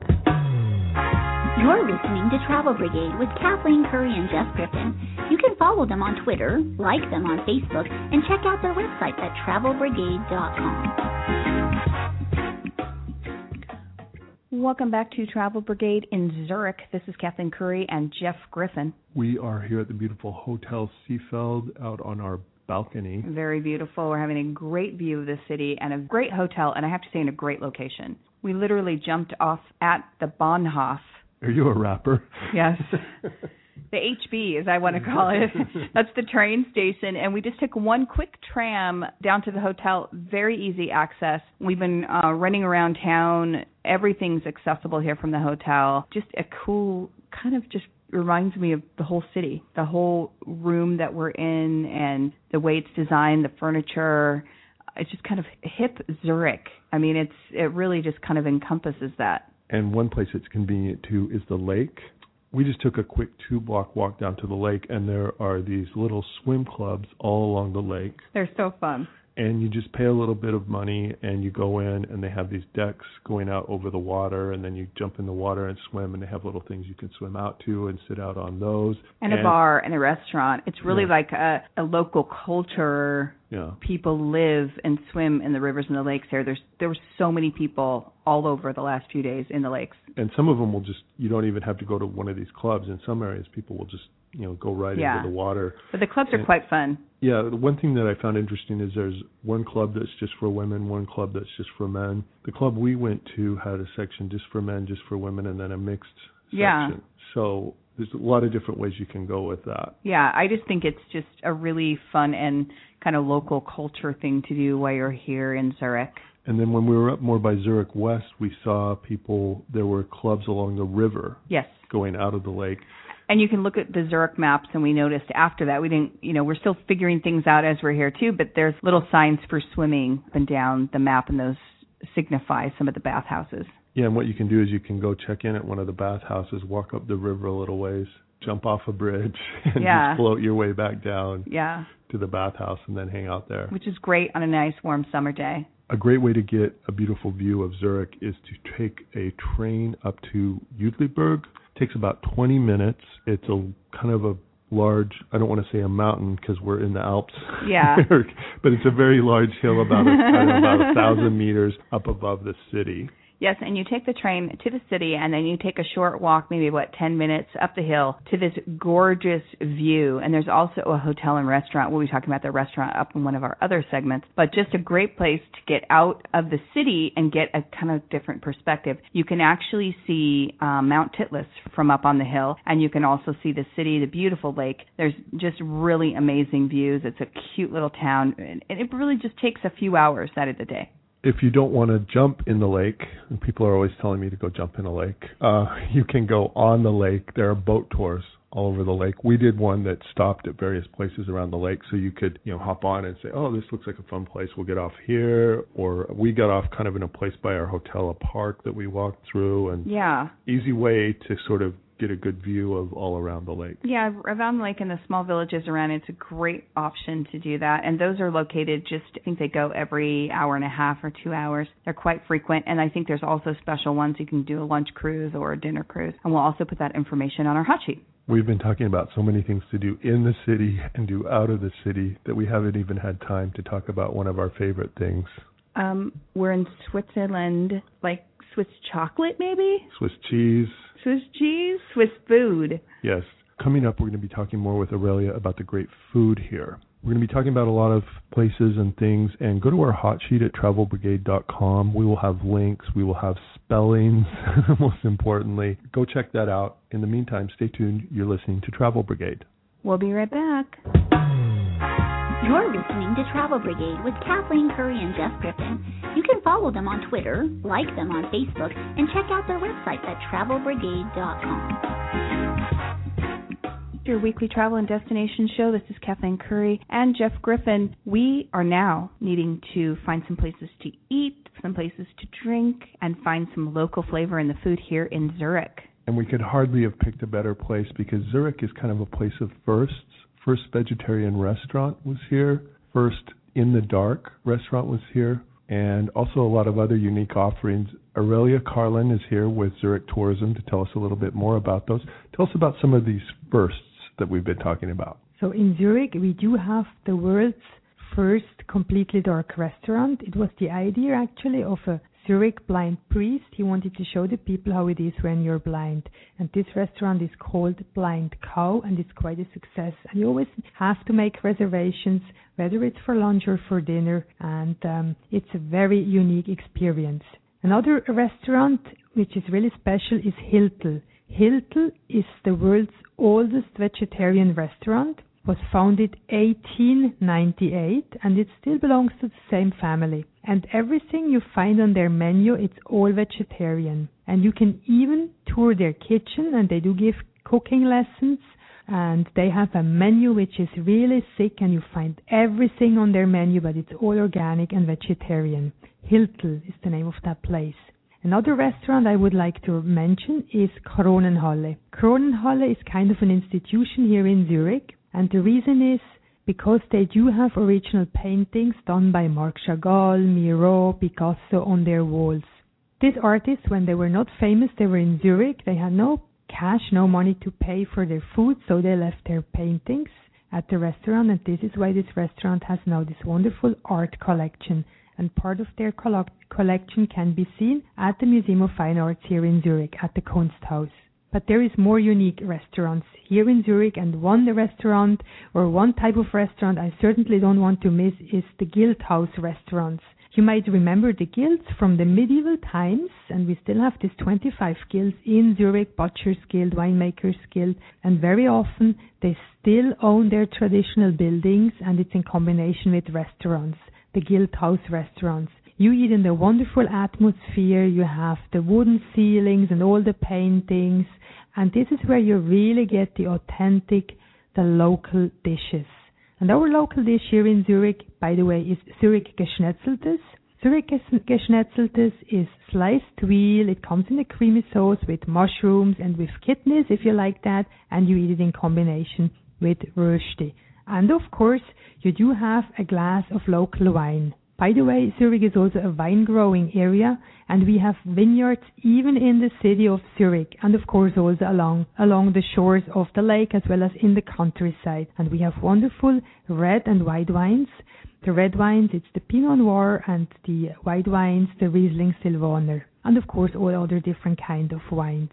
You're listening to Travel Brigade with Kathleen Curry and Jeff Griffin. You can follow them on Twitter, like them on Facebook, and check out their website at travelbrigade.com. Welcome back to Travel Brigade in Zurich. This is Kathleen Curry and Jeff Griffin. We are here at the beautiful Hotel Seefeld out on our balcony. Very beautiful. We're having a great view of the city and a great hotel, and I have to say, in a great location. We literally jumped off at the Bahnhof are you a rapper? Yes. the HB, as I want to call it. That's the train station. And we just took one quick tram down to the hotel. Very easy access. We've been uh, running around town. Everything's accessible here from the hotel. Just a cool, kind of just reminds me of the whole city, the whole room that we're in, and the way it's designed, the furniture. It's just kind of hip Zurich. I mean, it's it really just kind of encompasses that and one place that's convenient too is the lake. We just took a quick two block walk down to the lake, and there are these little swim clubs all along the lake. They're so fun. And you just pay a little bit of money and you go in and they have these decks going out over the water and then you jump in the water and swim and they have little things you can swim out to and sit out on those. And, and a bar and a restaurant. It's really yeah. like a, a local culture. Yeah. People live and swim in the rivers and the lakes there. There's there were so many people all over the last few days in the lakes. And some of them will just you don't even have to go to one of these clubs. In some areas people will just you know go right yeah. into the water. But the clubs are quite fun. Yeah, the one thing that I found interesting is there's one club that's just for women, one club that's just for men. The club we went to had a section just for men, just for women, and then a mixed section. yeah. So there's a lot of different ways you can go with that. Yeah, I just think it's just a really fun and kind of local culture thing to do while you're here in Zurich. And then when we were up more by Zurich West, we saw people. There were clubs along the river. Yes. Going out of the lake and you can look at the Zurich maps and we noticed after that we didn't you know we're still figuring things out as we're here too but there's little signs for swimming up and down the map and those signify some of the bathhouses yeah and what you can do is you can go check in at one of the bathhouses walk up the river a little ways jump off a bridge and yeah. just float your way back down yeah. to the bathhouse and then hang out there which is great on a nice warm summer day a great way to get a beautiful view of Zurich is to take a train up to Uetliberg takes about 20 minutes. It's a kind of a large I don't want to say a mountain because we're in the Alps. Yeah. but it's a very large hill about a, know, about a thousand meters up above the city. Yes, and you take the train to the city, and then you take a short walk, maybe what ten minutes up the hill to this gorgeous view. And there's also a hotel and restaurant. We'll be talking about the restaurant up in one of our other segments, but just a great place to get out of the city and get a kind of different perspective. You can actually see um, Mount Titlis from up on the hill, and you can also see the city, the beautiful lake. There's just really amazing views. It's a cute little town, and it really just takes a few hours out of the day if you don't want to jump in the lake, and people are always telling me to go jump in a lake, uh, you can go on the lake. There are boat tours all over the lake. We did one that stopped at various places around the lake, so you could, you know, hop on and say, "Oh, this looks like a fun place. We'll get off here." Or we got off kind of in a place by our hotel, a park that we walked through, and yeah, easy way to sort of get a good view of all around the lake. Yeah, around the lake and the small villages around it's a great option to do that. And those are located just I think they go every hour and a half or 2 hours. They're quite frequent and I think there's also special ones you can do a lunch cruise or a dinner cruise. And we'll also put that information on our hot sheet. We've been talking about so many things to do in the city and do out of the city that we haven't even had time to talk about one of our favorite things. Um, we're in Switzerland, like Swiss chocolate, maybe? Swiss cheese. Swiss cheese? Swiss food. Yes. Coming up, we're going to be talking more with Aurelia about the great food here. We're going to be talking about a lot of places and things. And go to our hot sheet at travelbrigade.com. We will have links. We will have spellings, most importantly. Go check that out. In the meantime, stay tuned. You're listening to Travel Brigade. We'll be right back. You're listening to Travel Brigade with Kathleen Curry and Jeff Griffin. You can follow them on Twitter, like them on Facebook, and check out their website at travelbrigade.com. Your weekly travel and destination show. This is Kathleen Curry and Jeff Griffin. We are now needing to find some places to eat, some places to drink, and find some local flavor in the food here in Zurich. And we could hardly have picked a better place because Zurich is kind of a place of firsts. First vegetarian restaurant was here. First in the dark restaurant was here and also a lot of other unique offerings. Aurelia Carlin is here with Zurich Tourism to tell us a little bit more about those. Tell us about some of these firsts that we've been talking about. So in Zurich, we do have the world's first completely dark restaurant. It was the idea actually of a Zurich blind priest. He wanted to show the people how it is when you're blind. And this restaurant is called Blind Cow and it's quite a success. And you always have to make reservations, whether it's for lunch or for dinner. And um, it's a very unique experience. Another restaurant which is really special is Hiltl. Hiltl is the world's oldest vegetarian restaurant was founded 1898 and it still belongs to the same family. And everything you find on their menu, it's all vegetarian. And you can even tour their kitchen and they do give cooking lessons and they have a menu which is really thick and you find everything on their menu but it's all organic and vegetarian. Hiltl is the name of that place. Another restaurant I would like to mention is Kronenhalle. Kronenhalle is kind of an institution here in Zurich and the reason is because they do have original paintings done by Marc Chagall, Miro, Picasso on their walls. These artists, when they were not famous, they were in Zurich. They had no cash, no money to pay for their food, so they left their paintings at the restaurant, and this is why this restaurant has now this wonderful art collection. And part of their collection can be seen at the Museum of Fine Arts here in Zurich at the Kunsthaus. But there is more unique restaurants here in Zurich, and one restaurant or one type of restaurant I certainly don't want to miss is the Guildhouse restaurants. You might remember the guilds from the medieval times, and we still have these 25 guilds in Zurich, Butchers Guild, Winemakers Guild, and very often they still own their traditional buildings, and it's in combination with restaurants, the guild house restaurants. You eat in the wonderful atmosphere, you have the wooden ceilings and all the paintings, and this is where you really get the authentic, the local dishes. And our local dish here in Zurich, by the way, is Zurich Geschnetzeltes. Zurich Geschnetzeltes is sliced veal. It comes in a creamy sauce with mushrooms and with kidneys, if you like that, and you eat it in combination with rösti. And of course, you do have a glass of local wine. By the way, Zurich is also a wine growing area and we have vineyards even in the city of Zurich and of course also along along the shores of the lake as well as in the countryside. And we have wonderful red and white wines. The red wines it's the Pinot Noir and the white wines the Riesling Silvaner. And of course all other different kind of wines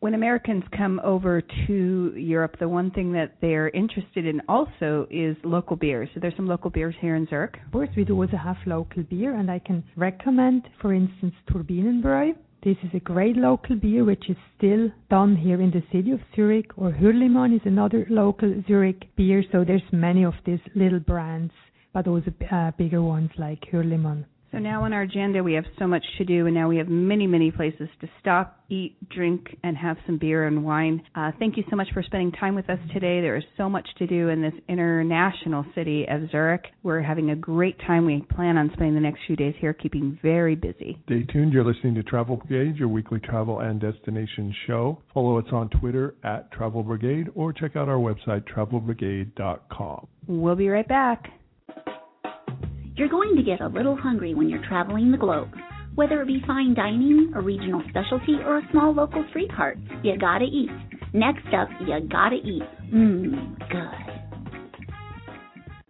when Americans come over to Europe, the one thing that they're interested in also is local beers. So there's some local beers here in Zurich. Of course, we do also have local beer, and I can recommend, for instance, Turbinenbräu. This is a great local beer which is still done here in the city of Zurich, or Hürlimann is another local Zurich beer. So there's many of these little brands, but also uh, bigger ones like Hürlimann. So now on our agenda, we have so much to do, and now we have many, many places to stop, eat, drink, and have some beer and wine. Uh, thank you so much for spending time with us today. There is so much to do in this international city of Zurich. We're having a great time. We plan on spending the next few days here, keeping very busy. Stay tuned. You're listening to Travel Brigade, your weekly travel and destination show. Follow us on Twitter at Travel Brigade or check out our website, travelbrigade.com. We'll be right back. You're going to get a little hungry when you're traveling the globe. Whether it be fine dining, a regional specialty, or a small local street cart, you gotta eat. Next up, you gotta eat. Mmm, good.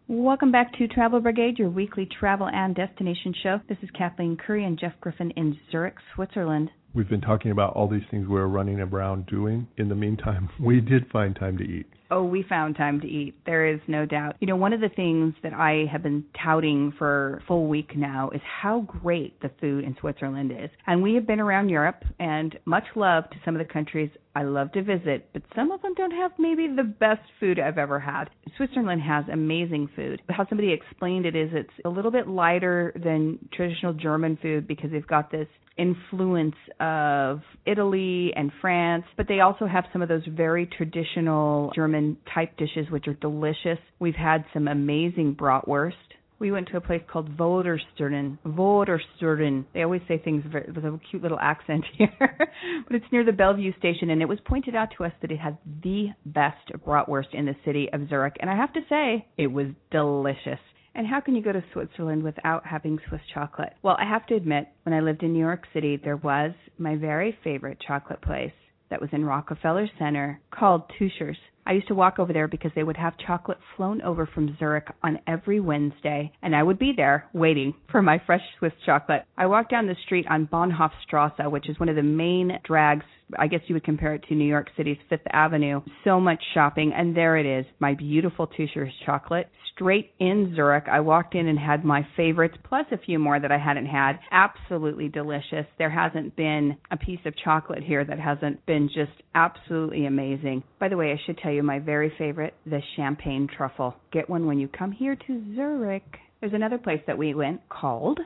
Welcome back to Travel Brigade, your weekly travel and destination show. This is Kathleen Curry and Jeff Griffin in Zurich, Switzerland. We've been talking about all these things we're running around doing. In the meantime, we did find time to eat. Oh, we found time to eat. There is no doubt. You know, one of the things that I have been touting for full week now is how great the food in Switzerland is. And we have been around Europe, and much love to some of the countries I love to visit, but some of them don't have maybe the best food I've ever had. Switzerland has amazing food. How somebody explained it is it's a little bit lighter than traditional German food because they've got this influence of Italy and France, but they also have some of those very traditional German type dishes which are delicious. We've had some amazing bratwurst. We went to a place called Vordersternen. Vordersternen. They always say things with a cute little accent here, but it's near the Bellevue station, and it was pointed out to us that it had the best bratwurst in the city of Zurich, and I have to say, it was delicious. And how can you go to Switzerland without having Swiss chocolate? Well, I have to admit, when I lived in New York City, there was my very favorite chocolate place that was in Rockefeller Center called Teuscher's. I used to walk over there because they would have chocolate flown over from Zurich on every Wednesday, and I would be there waiting for my fresh Swiss chocolate. I walked down the street on Bahnhofstrasse, which is one of the main drags. I guess you would compare it to New York City's Fifth Avenue. So much shopping, and there it is, my beautiful Teuscher's chocolate, straight in Zurich. I walked in and had my favorites, plus a few more that I hadn't had. Absolutely delicious. There hasn't been a piece of chocolate here that hasn't been just absolutely amazing. By the way, I should tell you my very favorite, the champagne truffle. Get one when you come here to Zurich. There's another place that we went called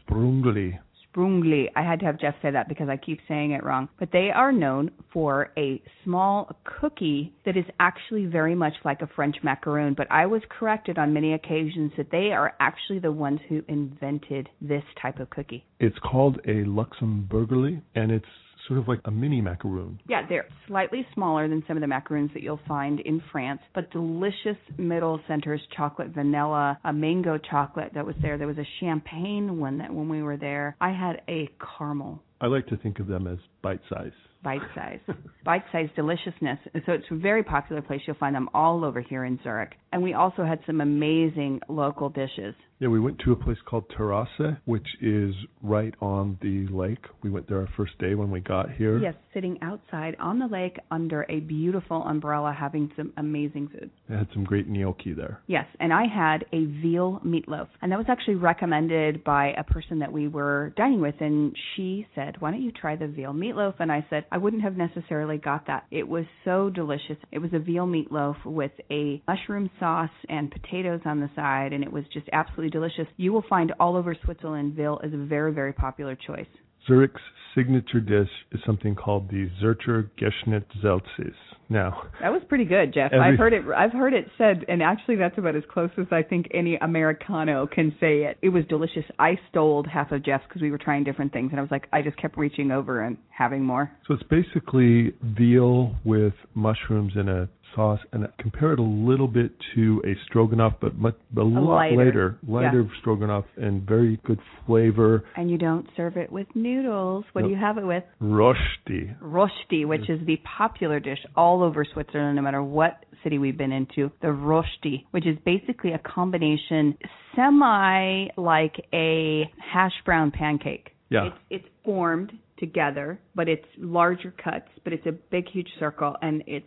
Sprungli. Sprungli. I had to have Jeff say that because I keep saying it wrong. But they are known for a small cookie that is actually very much like a French macaroon. But I was corrected on many occasions that they are actually the ones who invented this type of cookie. It's called a Luxemburgerli, and it's sort of like a mini macaroon. Yeah, they're slightly smaller than some of the macaroons that you'll find in France, but delicious middle centers, chocolate, vanilla, a mango chocolate that was there. There was a champagne one that when we were there. I had a caramel I like to think of them as bite size. bite size, bite size deliciousness. And so it's a very popular place. You'll find them all over here in Zurich. And we also had some amazing local dishes. Yeah, we went to a place called Terrasse, which is right on the lake. We went there our first day when we got here. Yes, sitting outside on the lake under a beautiful umbrella having some amazing food. They had some great gnocchi there. Yes, and I had a veal meatloaf, and that was actually recommended by a person that we were dining with, and she said, "Why don't you try the veal meatloaf?" And I said, "I wouldn't have necessarily got that. It was so delicious. It was a veal meatloaf with a mushroom sauce and potatoes on the side, and it was just absolutely delicious. You will find all over Switzerland, veal is a very, very popular choice." Zurich's signature dish is something called the Zurcher Geschnitzelsys. Now, That was pretty good, Jeff. Every- I've heard it. I've heard it said, and actually, that's about as close as I think any Americano can say it. It was delicious. I stole half of Jeff's because we were trying different things, and I was like, I just kept reaching over and having more. so it's basically veal with mushrooms in a sauce, and compare it a little bit to a stroganoff, but much a, lot lighter. later, lighter stroganoff, and very good flavor. And you don't serve it with noodles. What do you have it with? Rosti. Rosti, which is the popular dish all over Switzerland, no matter what city we've been into. The Rosti, which is basically a combination, semi like a hash brown pancake. Yeah. It's it's formed together, but it's larger cuts, but it's a big huge circle and it's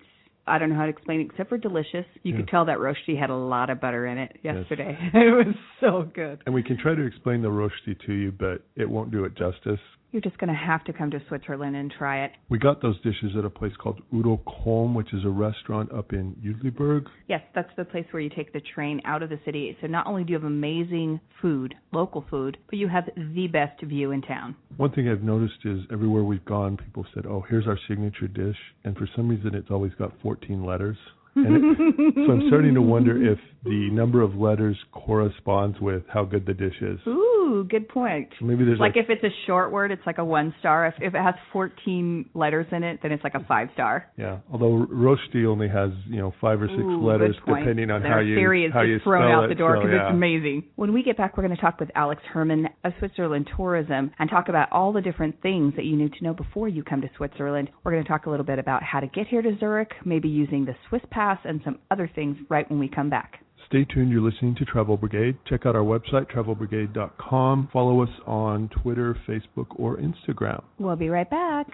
I don't know how to explain it except for delicious. You could tell that rosti had a lot of butter in it Yes. yesterday. it was so good. And we can try to explain the rosti to you, but it won't do it justice. You're just going to have to come to Switzerland and try it. We got those dishes at a place called Uto Kulm, which is a restaurant up in Uetliberg. Yes, that's the place where you take the train out of the city. So not only do you have amazing food, local food, but you have the best view in town. One thing I've noticed is everywhere we've gone, people said, "Oh, here's our signature dish," and for some reason, it's always got 14 letters. And it, so I'm starting to wonder if the number of letters corresponds with how good the dish is. Ooh, good point. Maybe there's Like like, if it's a short word, it's like a one star. If if it has 14 letters in it, then it's like a five star. yeah. Although rosti only has you know five or six Ooh, letters, depending on Their how you theory is how you thrown spell out it. the door so, because yeah. it's amazing. When we get back, we're going to talk with Alex Herman of Switzerland Tourism and talk about all the different things that you need to know before you come to Switzerland. We're going to talk a little bit about how to get here to Zurich, maybe using the Swiss Pass and some other things right when we come back. Stay tuned. You're listening to Travel Brigade. Check out our website, travelbrigade.com. Follow us on Twitter, Facebook, or Instagram. We'll be right back.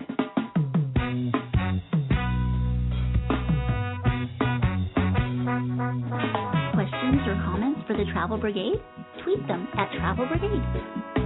Questions or comments for the Travel Brigade? Tweet them at Travel Brigade.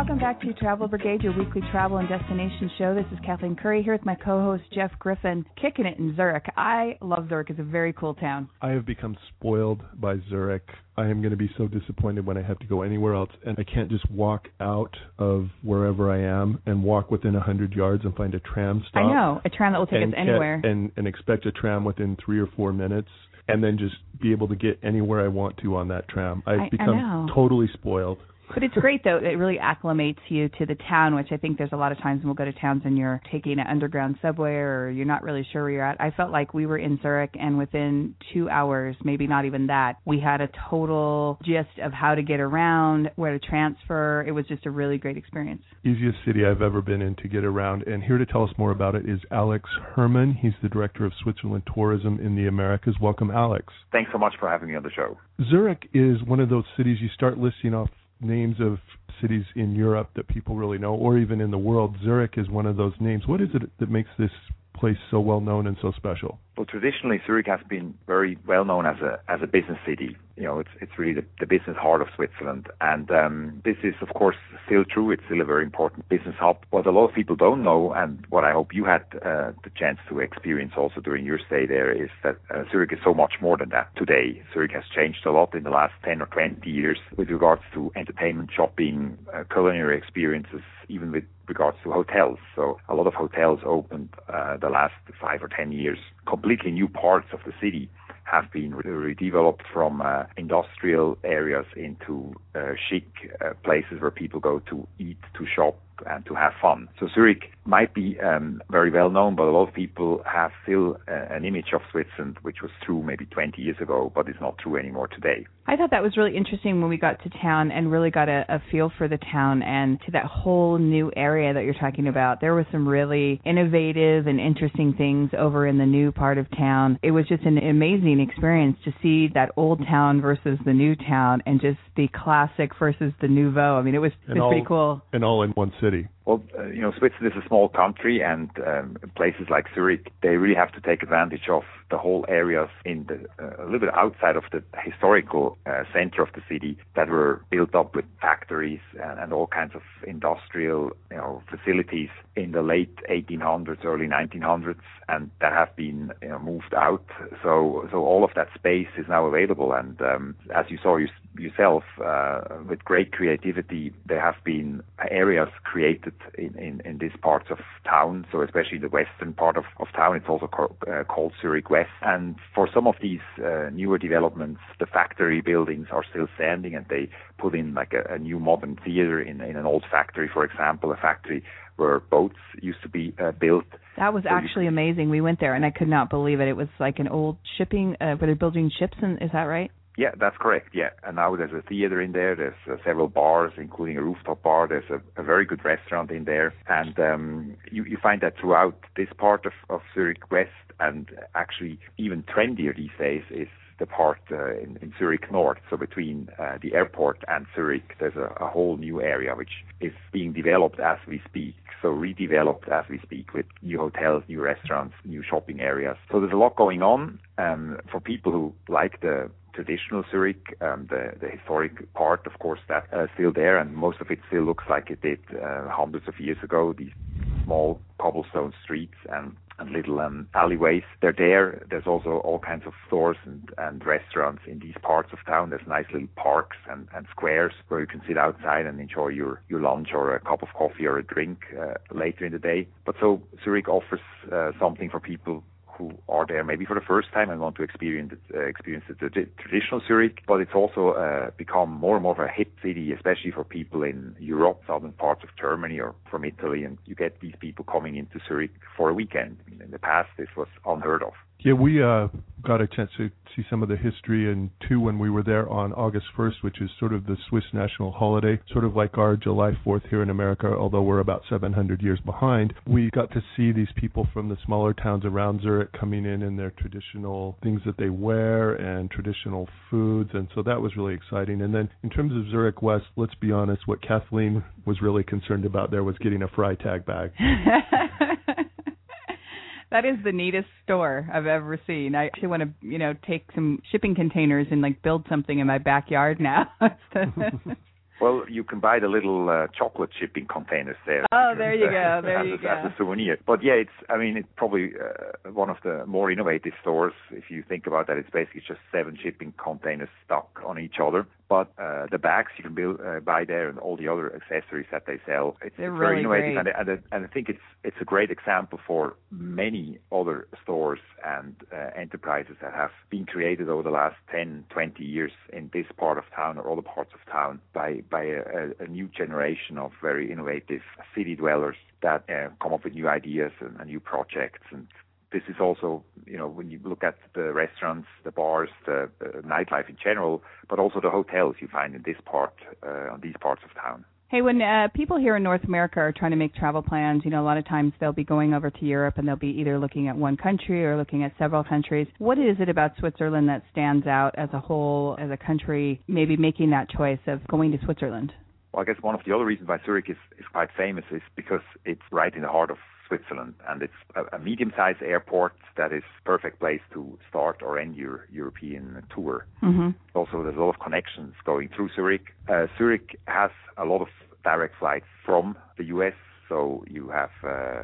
Welcome back to Travel Brigade, your weekly travel and destination show. This is Kathleen Curry here with my co-host Jeff Griffin, kicking it in Zurich. I love Zurich; it's a very cool town. I have become spoiled by Zurich. I am going to be so disappointed when I have to go anywhere else and I can't just walk out of wherever I am and walk within a hundred yards and find a tram stop. I know a tram that will take us anywhere. Get, and and expect a tram within three or four minutes and then just be able to get anywhere I want to on that tram. I've I- I become know. totally spoiled. But it's great though; it really acclimates you to the town, which I think there's a lot of times when we'll go to towns and you're taking an underground subway or you're not really sure where you're at. I felt like we were in Zurich, and within two hours, maybe not even that, we had a total gist of how to get around, where to transfer. It was just a really great experience. Easiest city I've ever been in to get around. And here to tell us more about it is Alex Herman. He's the director of Switzerland tourism in the Americas. Welcome, Alex. Thanks so much for having me on the show. Zurich is one of those cities you start listing off names of cities in Europe that people really know, or even in the world. Zurich is one of those names. What is it that makes this place so well known and so special? Well, traditionally, Zurich has been very well known as a as a business city. You know, it's it's really the, the business heart of Switzerland, and um, this is of course still true. It's still a very important business hub. What a lot of people don't know, and what I hope you had uh, the chance to experience also during your stay there, is that uh, Zurich is so much more than that today. Zurich has changed a lot in the last 10 or 20 years with regards to entertainment, shopping, uh, culinary experiences, even with regards to hotels. So a lot of hotels opened uh, the last five or ten years, completely new parts of the city have been redeveloped from uh, industrial areas into uh, chic uh, places where people go to eat, to shop, and to have fun. So Zurich might be um, very well known, but a lot of people have still uh, an image of Switzerland which was true maybe 20 years ago, but is not true anymore today. I thought that was really interesting when we got to town and really got a, a feel for the town and to that whole new area that you're talking about. There was some really innovative and interesting things over in the new part of town. It was just an amazing experience to see that old town versus the new town and just the classic versus the nouveau. I mean, it was, it was all, pretty cool. And all in one city. Well, uh, you know, Switzerland is a small country, and um, places like Zurich, they really have to take advantage of the whole areas in the uh, a little bit outside of the historical uh, center of the city that were built up with factories and, and all kinds of industrial, you know, facilities in the late 1800s, early 1900s, and that have been you know, moved out. So, so all of that space is now available, and um, as you saw yourself, uh, with great creativity, there have been areas created in, in, in these parts of town. So, especially the western part of, of town, it's also co- uh, called Zurich West. And for some of these uh, newer developments, the factory buildings are still standing, and they put in like a, a new modern theater in, in an old factory, for example, a factory where boats used to be uh, built. That was so actually amazing. We went there and I could not believe it. It was like an old shipping, uh, where they're building ships, and is that right? Yeah, that's correct. Yeah, and now there's a theater in there. There's uh, several bars, including a rooftop bar. There's a, a very good restaurant in there, and um, you, you find that throughout this part of, of Zurich West, and actually even trendier these days is the part uh, in, in Zurich North. So between uh, the airport and Zurich, there's a, a whole new area which is being developed as we speak. So redeveloped as we speak with new hotels, new restaurants, new shopping areas. So there's a lot going on. Um, for people who like the traditional Zurich, um, the, the historic part, of course, that's uh, still there, and most of it still looks like it did uh, hundreds of years ago. These small cobblestone streets and, and little um, alleyways, they're there. There's also all kinds of stores and, and restaurants in these parts of town. There's nice little parks and, and squares where you can sit outside and enjoy your, your lunch or a cup of coffee or a drink uh, later in the day. But so Zurich offers uh, something for people who are there maybe for the first time and want to experience it, uh, experience the, traditional Zurich, but it's also uh, become more and more of a hip city, especially for people in Europe, southern parts of Germany or from Italy, and you get these people coming into Zurich for a weekend. In the past, this was unheard of. Yeah, we uh, got a chance to see some of the history and two when we were there on August 1st, which is sort of the Swiss national holiday, sort of like our July 4th here in America, although we're about 700 years behind. We got to see these people from the smaller towns around Zurich coming in in their traditional things that they wear and traditional foods, and so that was really exciting. And then in terms of Zurich West, let's be honest, what Kathleen was really concerned about there was getting a Freitag bag. that is the neatest store I've ever seen. I actually want to, you know, take some shipping containers and like build something in my backyard now. Well, you can buy the little uh, chocolate shipping containers there. Oh, there you go, there you go. As a souvenir. But yeah, it's. I mean, it's probably uh, one of the more innovative stores. If you think about that, it's basically just seven shipping containers stuck on each other. But uh, the bags you can build, uh, buy there and all the other accessories that they sell, it's, They're it's really very innovative, great. and, and and I think it's it's a great example for many other stores and uh, enterprises that have been created over the last 10, 20 years in this part of town or other parts of town by by a, a new generation of very innovative city dwellers that uh, come up with new ideas and, and new projects and this is also, you know, when you look at the restaurants, the bars, the, nightlife in general, but also the hotels you find in this part, uh, on these parts of town. Hey, when uh, people here in North America are trying to make travel plans, you know, a lot of times they'll be going over to Europe and they'll be either looking at one country or looking at several countries. What is it about Switzerland that stands out as a whole, as a country, maybe making that choice of going to Switzerland? Well, I guess one of the other reasons why Zurich is, is quite famous is because it's right in the heart of Switzerland, and it's a, a medium-sized airport that is perfect place to start or end your European tour. Mm-hmm. Also, there's a lot of connections going through Zurich. Uh, Zurich has a lot of direct flights from the U.S. So you have uh,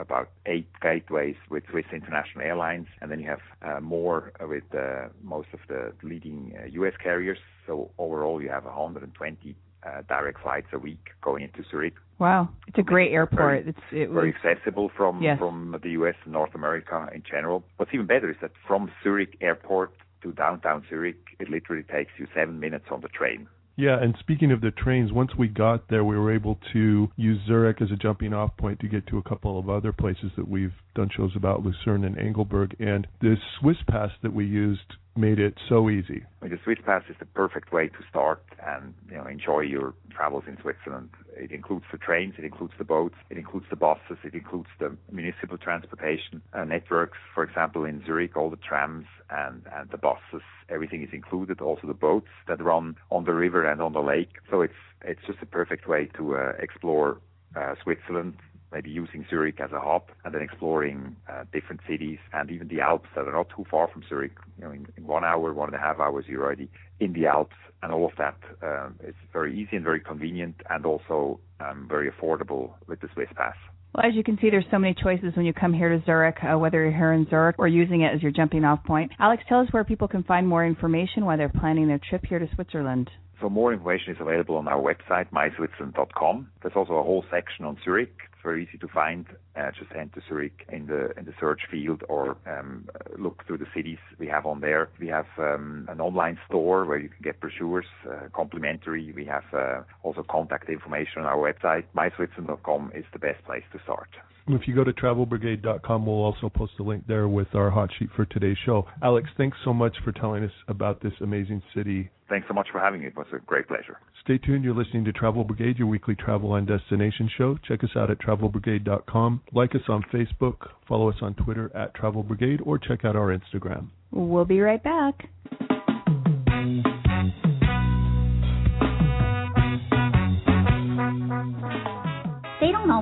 about eight gateways with Swiss International Airlines, and then you have uh, more with uh, most of the leading uh, U.S. carriers. So overall, you have 120 uh, direct flights a week going into Zurich. Wow, it's a great airport. Very- it's it Very was accessible from Yes. from the U.S. and North America in general. What's even better is that from Zurich Airport to downtown Zurich, it literally takes you seven minutes on the train. Yeah, and speaking of the trains, once we got there, we were able to use Zurich as a jumping off point to get to a couple of other places that we've done shows about, Lucerne and Engelberg. And the Swiss Pass that we used made it so easy. The Swiss Pass is the perfect way to start and you know enjoy your travels in Switzerland. It includes the trains, it includes the boats, it includes the buses, it includes the municipal transportation uh, networks. For example, in Zurich, all the trams and and the buses, everything is included. Also the boats that run on the river and on the lake. So it's it's just a perfect way to uh, explore uh, Switzerland maybe using Zurich as a hub and then exploring uh, different cities and even the Alps that are not too far from Zurich. You know, in, in one hour, one and a half hours, you're already in the Alps, and all of that um, is very easy and very convenient, and also um, very affordable with the Swiss Pass. Well, as you can see, there's so many choices when you come here to Zurich, uh, whether you're here in Zurich or using it as your jumping off point. Alex, tell us where people can find more information while they're planning their trip here to Switzerland. So more information is available on our website, myswitzerland.com. There's also a whole section on Zurich. Very easy to find. Uh, just enter Zurich in the in the search field or um, look through the cities we have on there. We have um, an online store where you can get brochures uh, complimentary. We have uh, also contact information on our website. myswitzerland.com is the best place to start. If you go to travelbrigade.com, we'll also post a link there with our hot sheet for today's show. Alex, thanks so much for telling us about this amazing city. Thanks so much for having me. It was a great pleasure. Stay tuned. You're listening to Travel Brigade, your weekly travel and destination show. Check us out at travelbrigade.com. Like us on Facebook, follow us on Twitter at Travel Brigade, or check out our Instagram. We'll be right back.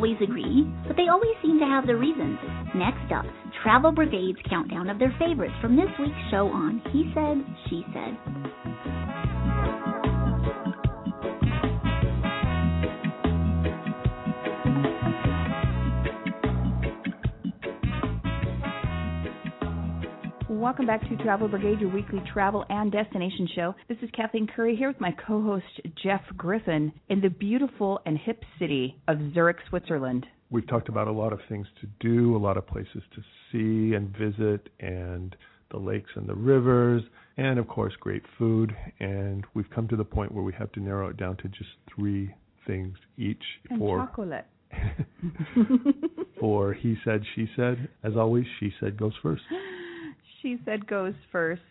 Always agree, but they always seem to have their reasons. Next up, Travel Brigade's countdown of their favorites from this week's show on He Said, She Said. Welcome back to Travel Brigade, your weekly travel and destination show. This is Kathleen Curry here with my co host Jeff Griffin in the beautiful and hip city of Zurich, Switzerland. We've talked about a lot of things to do, a lot of places to see and visit, and the lakes and the rivers, and of course, great food. And we've come to the point where we have to narrow it down to just three things each And for chocolate. for he said, she said. As always, she said goes first. She said goes first.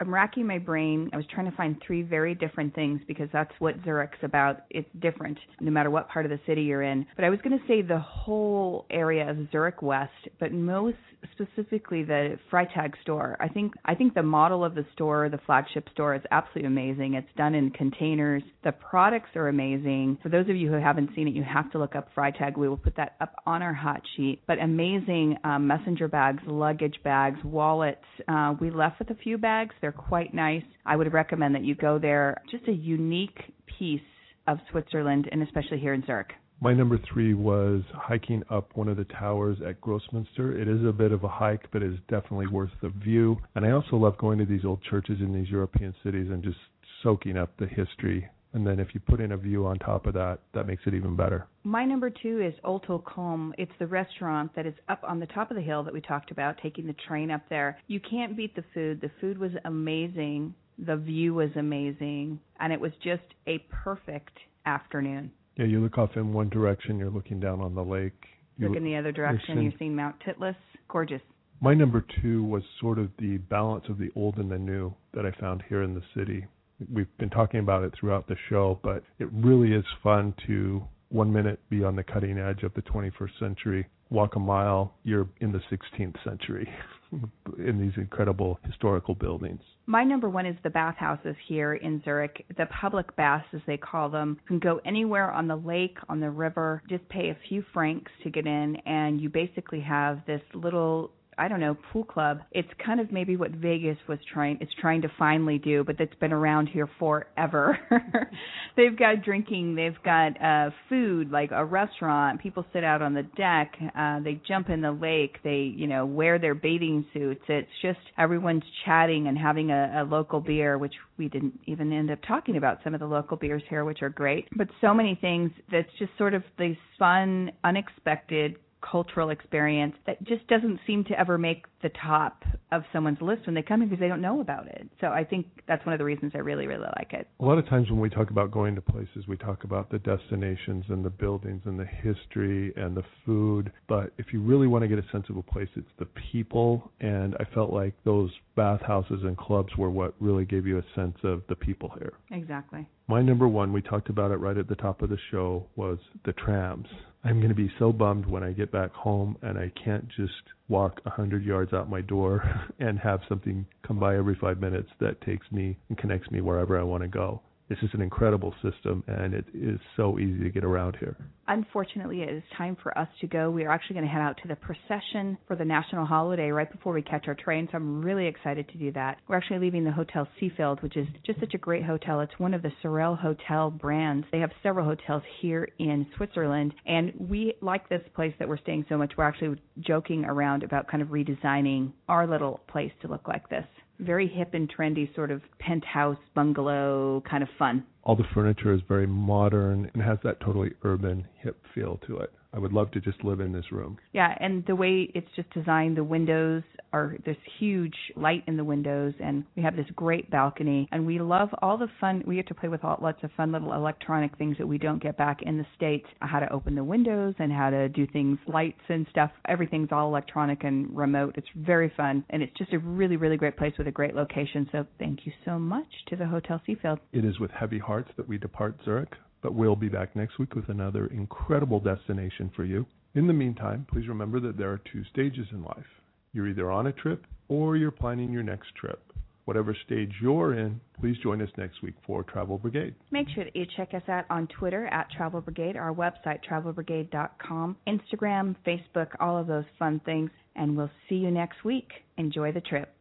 I'm racking my brain. I was trying to find three very different things because that's what Zurich's about. It's different no matter what part of the city you're in. But I was going to say the whole area of Zurich West, but most specifically the Freitag store. I think I think the model of the store, the flagship store, is absolutely amazing. It's done in containers. The products are amazing. For those of you who haven't seen it, you have to look up Freitag. We will put that up on our hot sheet. But amazing um, messenger bags, luggage bags, wallets. Uh, we left with a few bags. They're quite nice. I would recommend that you go there. Just a unique piece of Switzerland, and especially here in Zurich. My number three was hiking up one of the towers at Grossmünster. It is a bit of a hike, but it is definitely worth the view. And I also love going to these old churches in these European cities and just soaking up the history. And then if you put in a view on top of that, that makes it even better. My number two is Uto Kulm. It's the restaurant that is up on the top of the hill that we talked about, taking the train up there. You can't beat the food. The food was amazing. The view was amazing. And it was just a perfect afternoon. Yeah, you look off in one direction, you're looking down on the lake. You Look in the other direction, listen. you're seeing Mount Titlis. Gorgeous. My number two was sort of the balance of the old and the new that I found here in the city. We've been talking about it throughout the show, but it really is fun to one minute be on the cutting edge of the 21st century, walk a mile, you're in the 16th century in these incredible historical buildings. My number one is the bathhouses here in Zurich. The public baths, as they call them, you can go anywhere on the lake, on the river, just pay a few francs to get in, and you basically have this little I don't know, pool club. It's kind of maybe what Vegas was trying is trying to finally do, but that's been around here forever. they've got drinking, they've got uh food, like a restaurant. People sit out on the deck, uh they jump in the lake, they, you know, wear their bathing suits. It's just everyone's chatting and having a, a local beer, which we didn't even end up talking about some of the local beers here, which are great. But so many things that's just sort of these fun, unexpected cultural experience that just doesn't seem to ever make the top of someone's list when they come in because they don't know about it. So I think that's one of the reasons I really, really like it. A lot of times when we talk about going to places, we talk about the destinations and the buildings and the history and the food. But if you really want to get a sense of a place, it's the people. And I felt like those bathhouses and clubs were what really gave you a sense of the people here. Exactly. My number one, we talked about it right at the top of the show, was the trams. I'm going to be so bummed when I get back home and I can't just walk a hundred yards out my door and have something come by every five minutes that takes me and connects me wherever I want to go. This is an incredible system, and it is so easy to get around here. Unfortunately, it is time for us to go. We are actually going to head out to the procession for the national holiday right before we catch our train, so I'm really excited to do that. We're actually leaving the Hotel Seefeld, which is just such a great hotel. It's one of the Sorell Hotel brands. They have several hotels here in Switzerland, and we like this place that we're staying so much. We're actually joking around about kind of redesigning our little place to look like this very hip and trendy sort of penthouse bungalow kind of fun. All the furniture is very modern and has that totally urban hip feel to it. I would love to just live in this room. Yeah, and the way it's just designed, the windows are this huge light in the windows, and we have this great balcony. And we love all the fun. We get to play with all, lots of fun little electronic things that we don't get back in the States how to open the windows and how to do things, lights and stuff. Everything's all electronic and remote. It's very fun, and it's just a really, really great place with a great location. So thank you so much to the Hotel Seefeld. It is with heavy hearts that we depart Zurich. But we'll be back next week with another incredible destination for you. In the meantime, please remember that there are two stages in life. You're either on a trip or you're planning your next trip. Whatever stage you're in, please join us next week for Travel Brigade. Make sure that you check us out on Twitter at Travel Brigade, our website, travelbrigade.com, Instagram, Facebook, all of those fun things. And we'll see you next week. Enjoy the trip.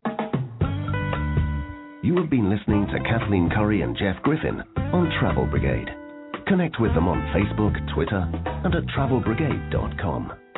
You have been listening to Kathleen Curry and Jeff Griffin on Travel Brigade. Connect with them on Facebook, Twitter, and at travelbrigade.com.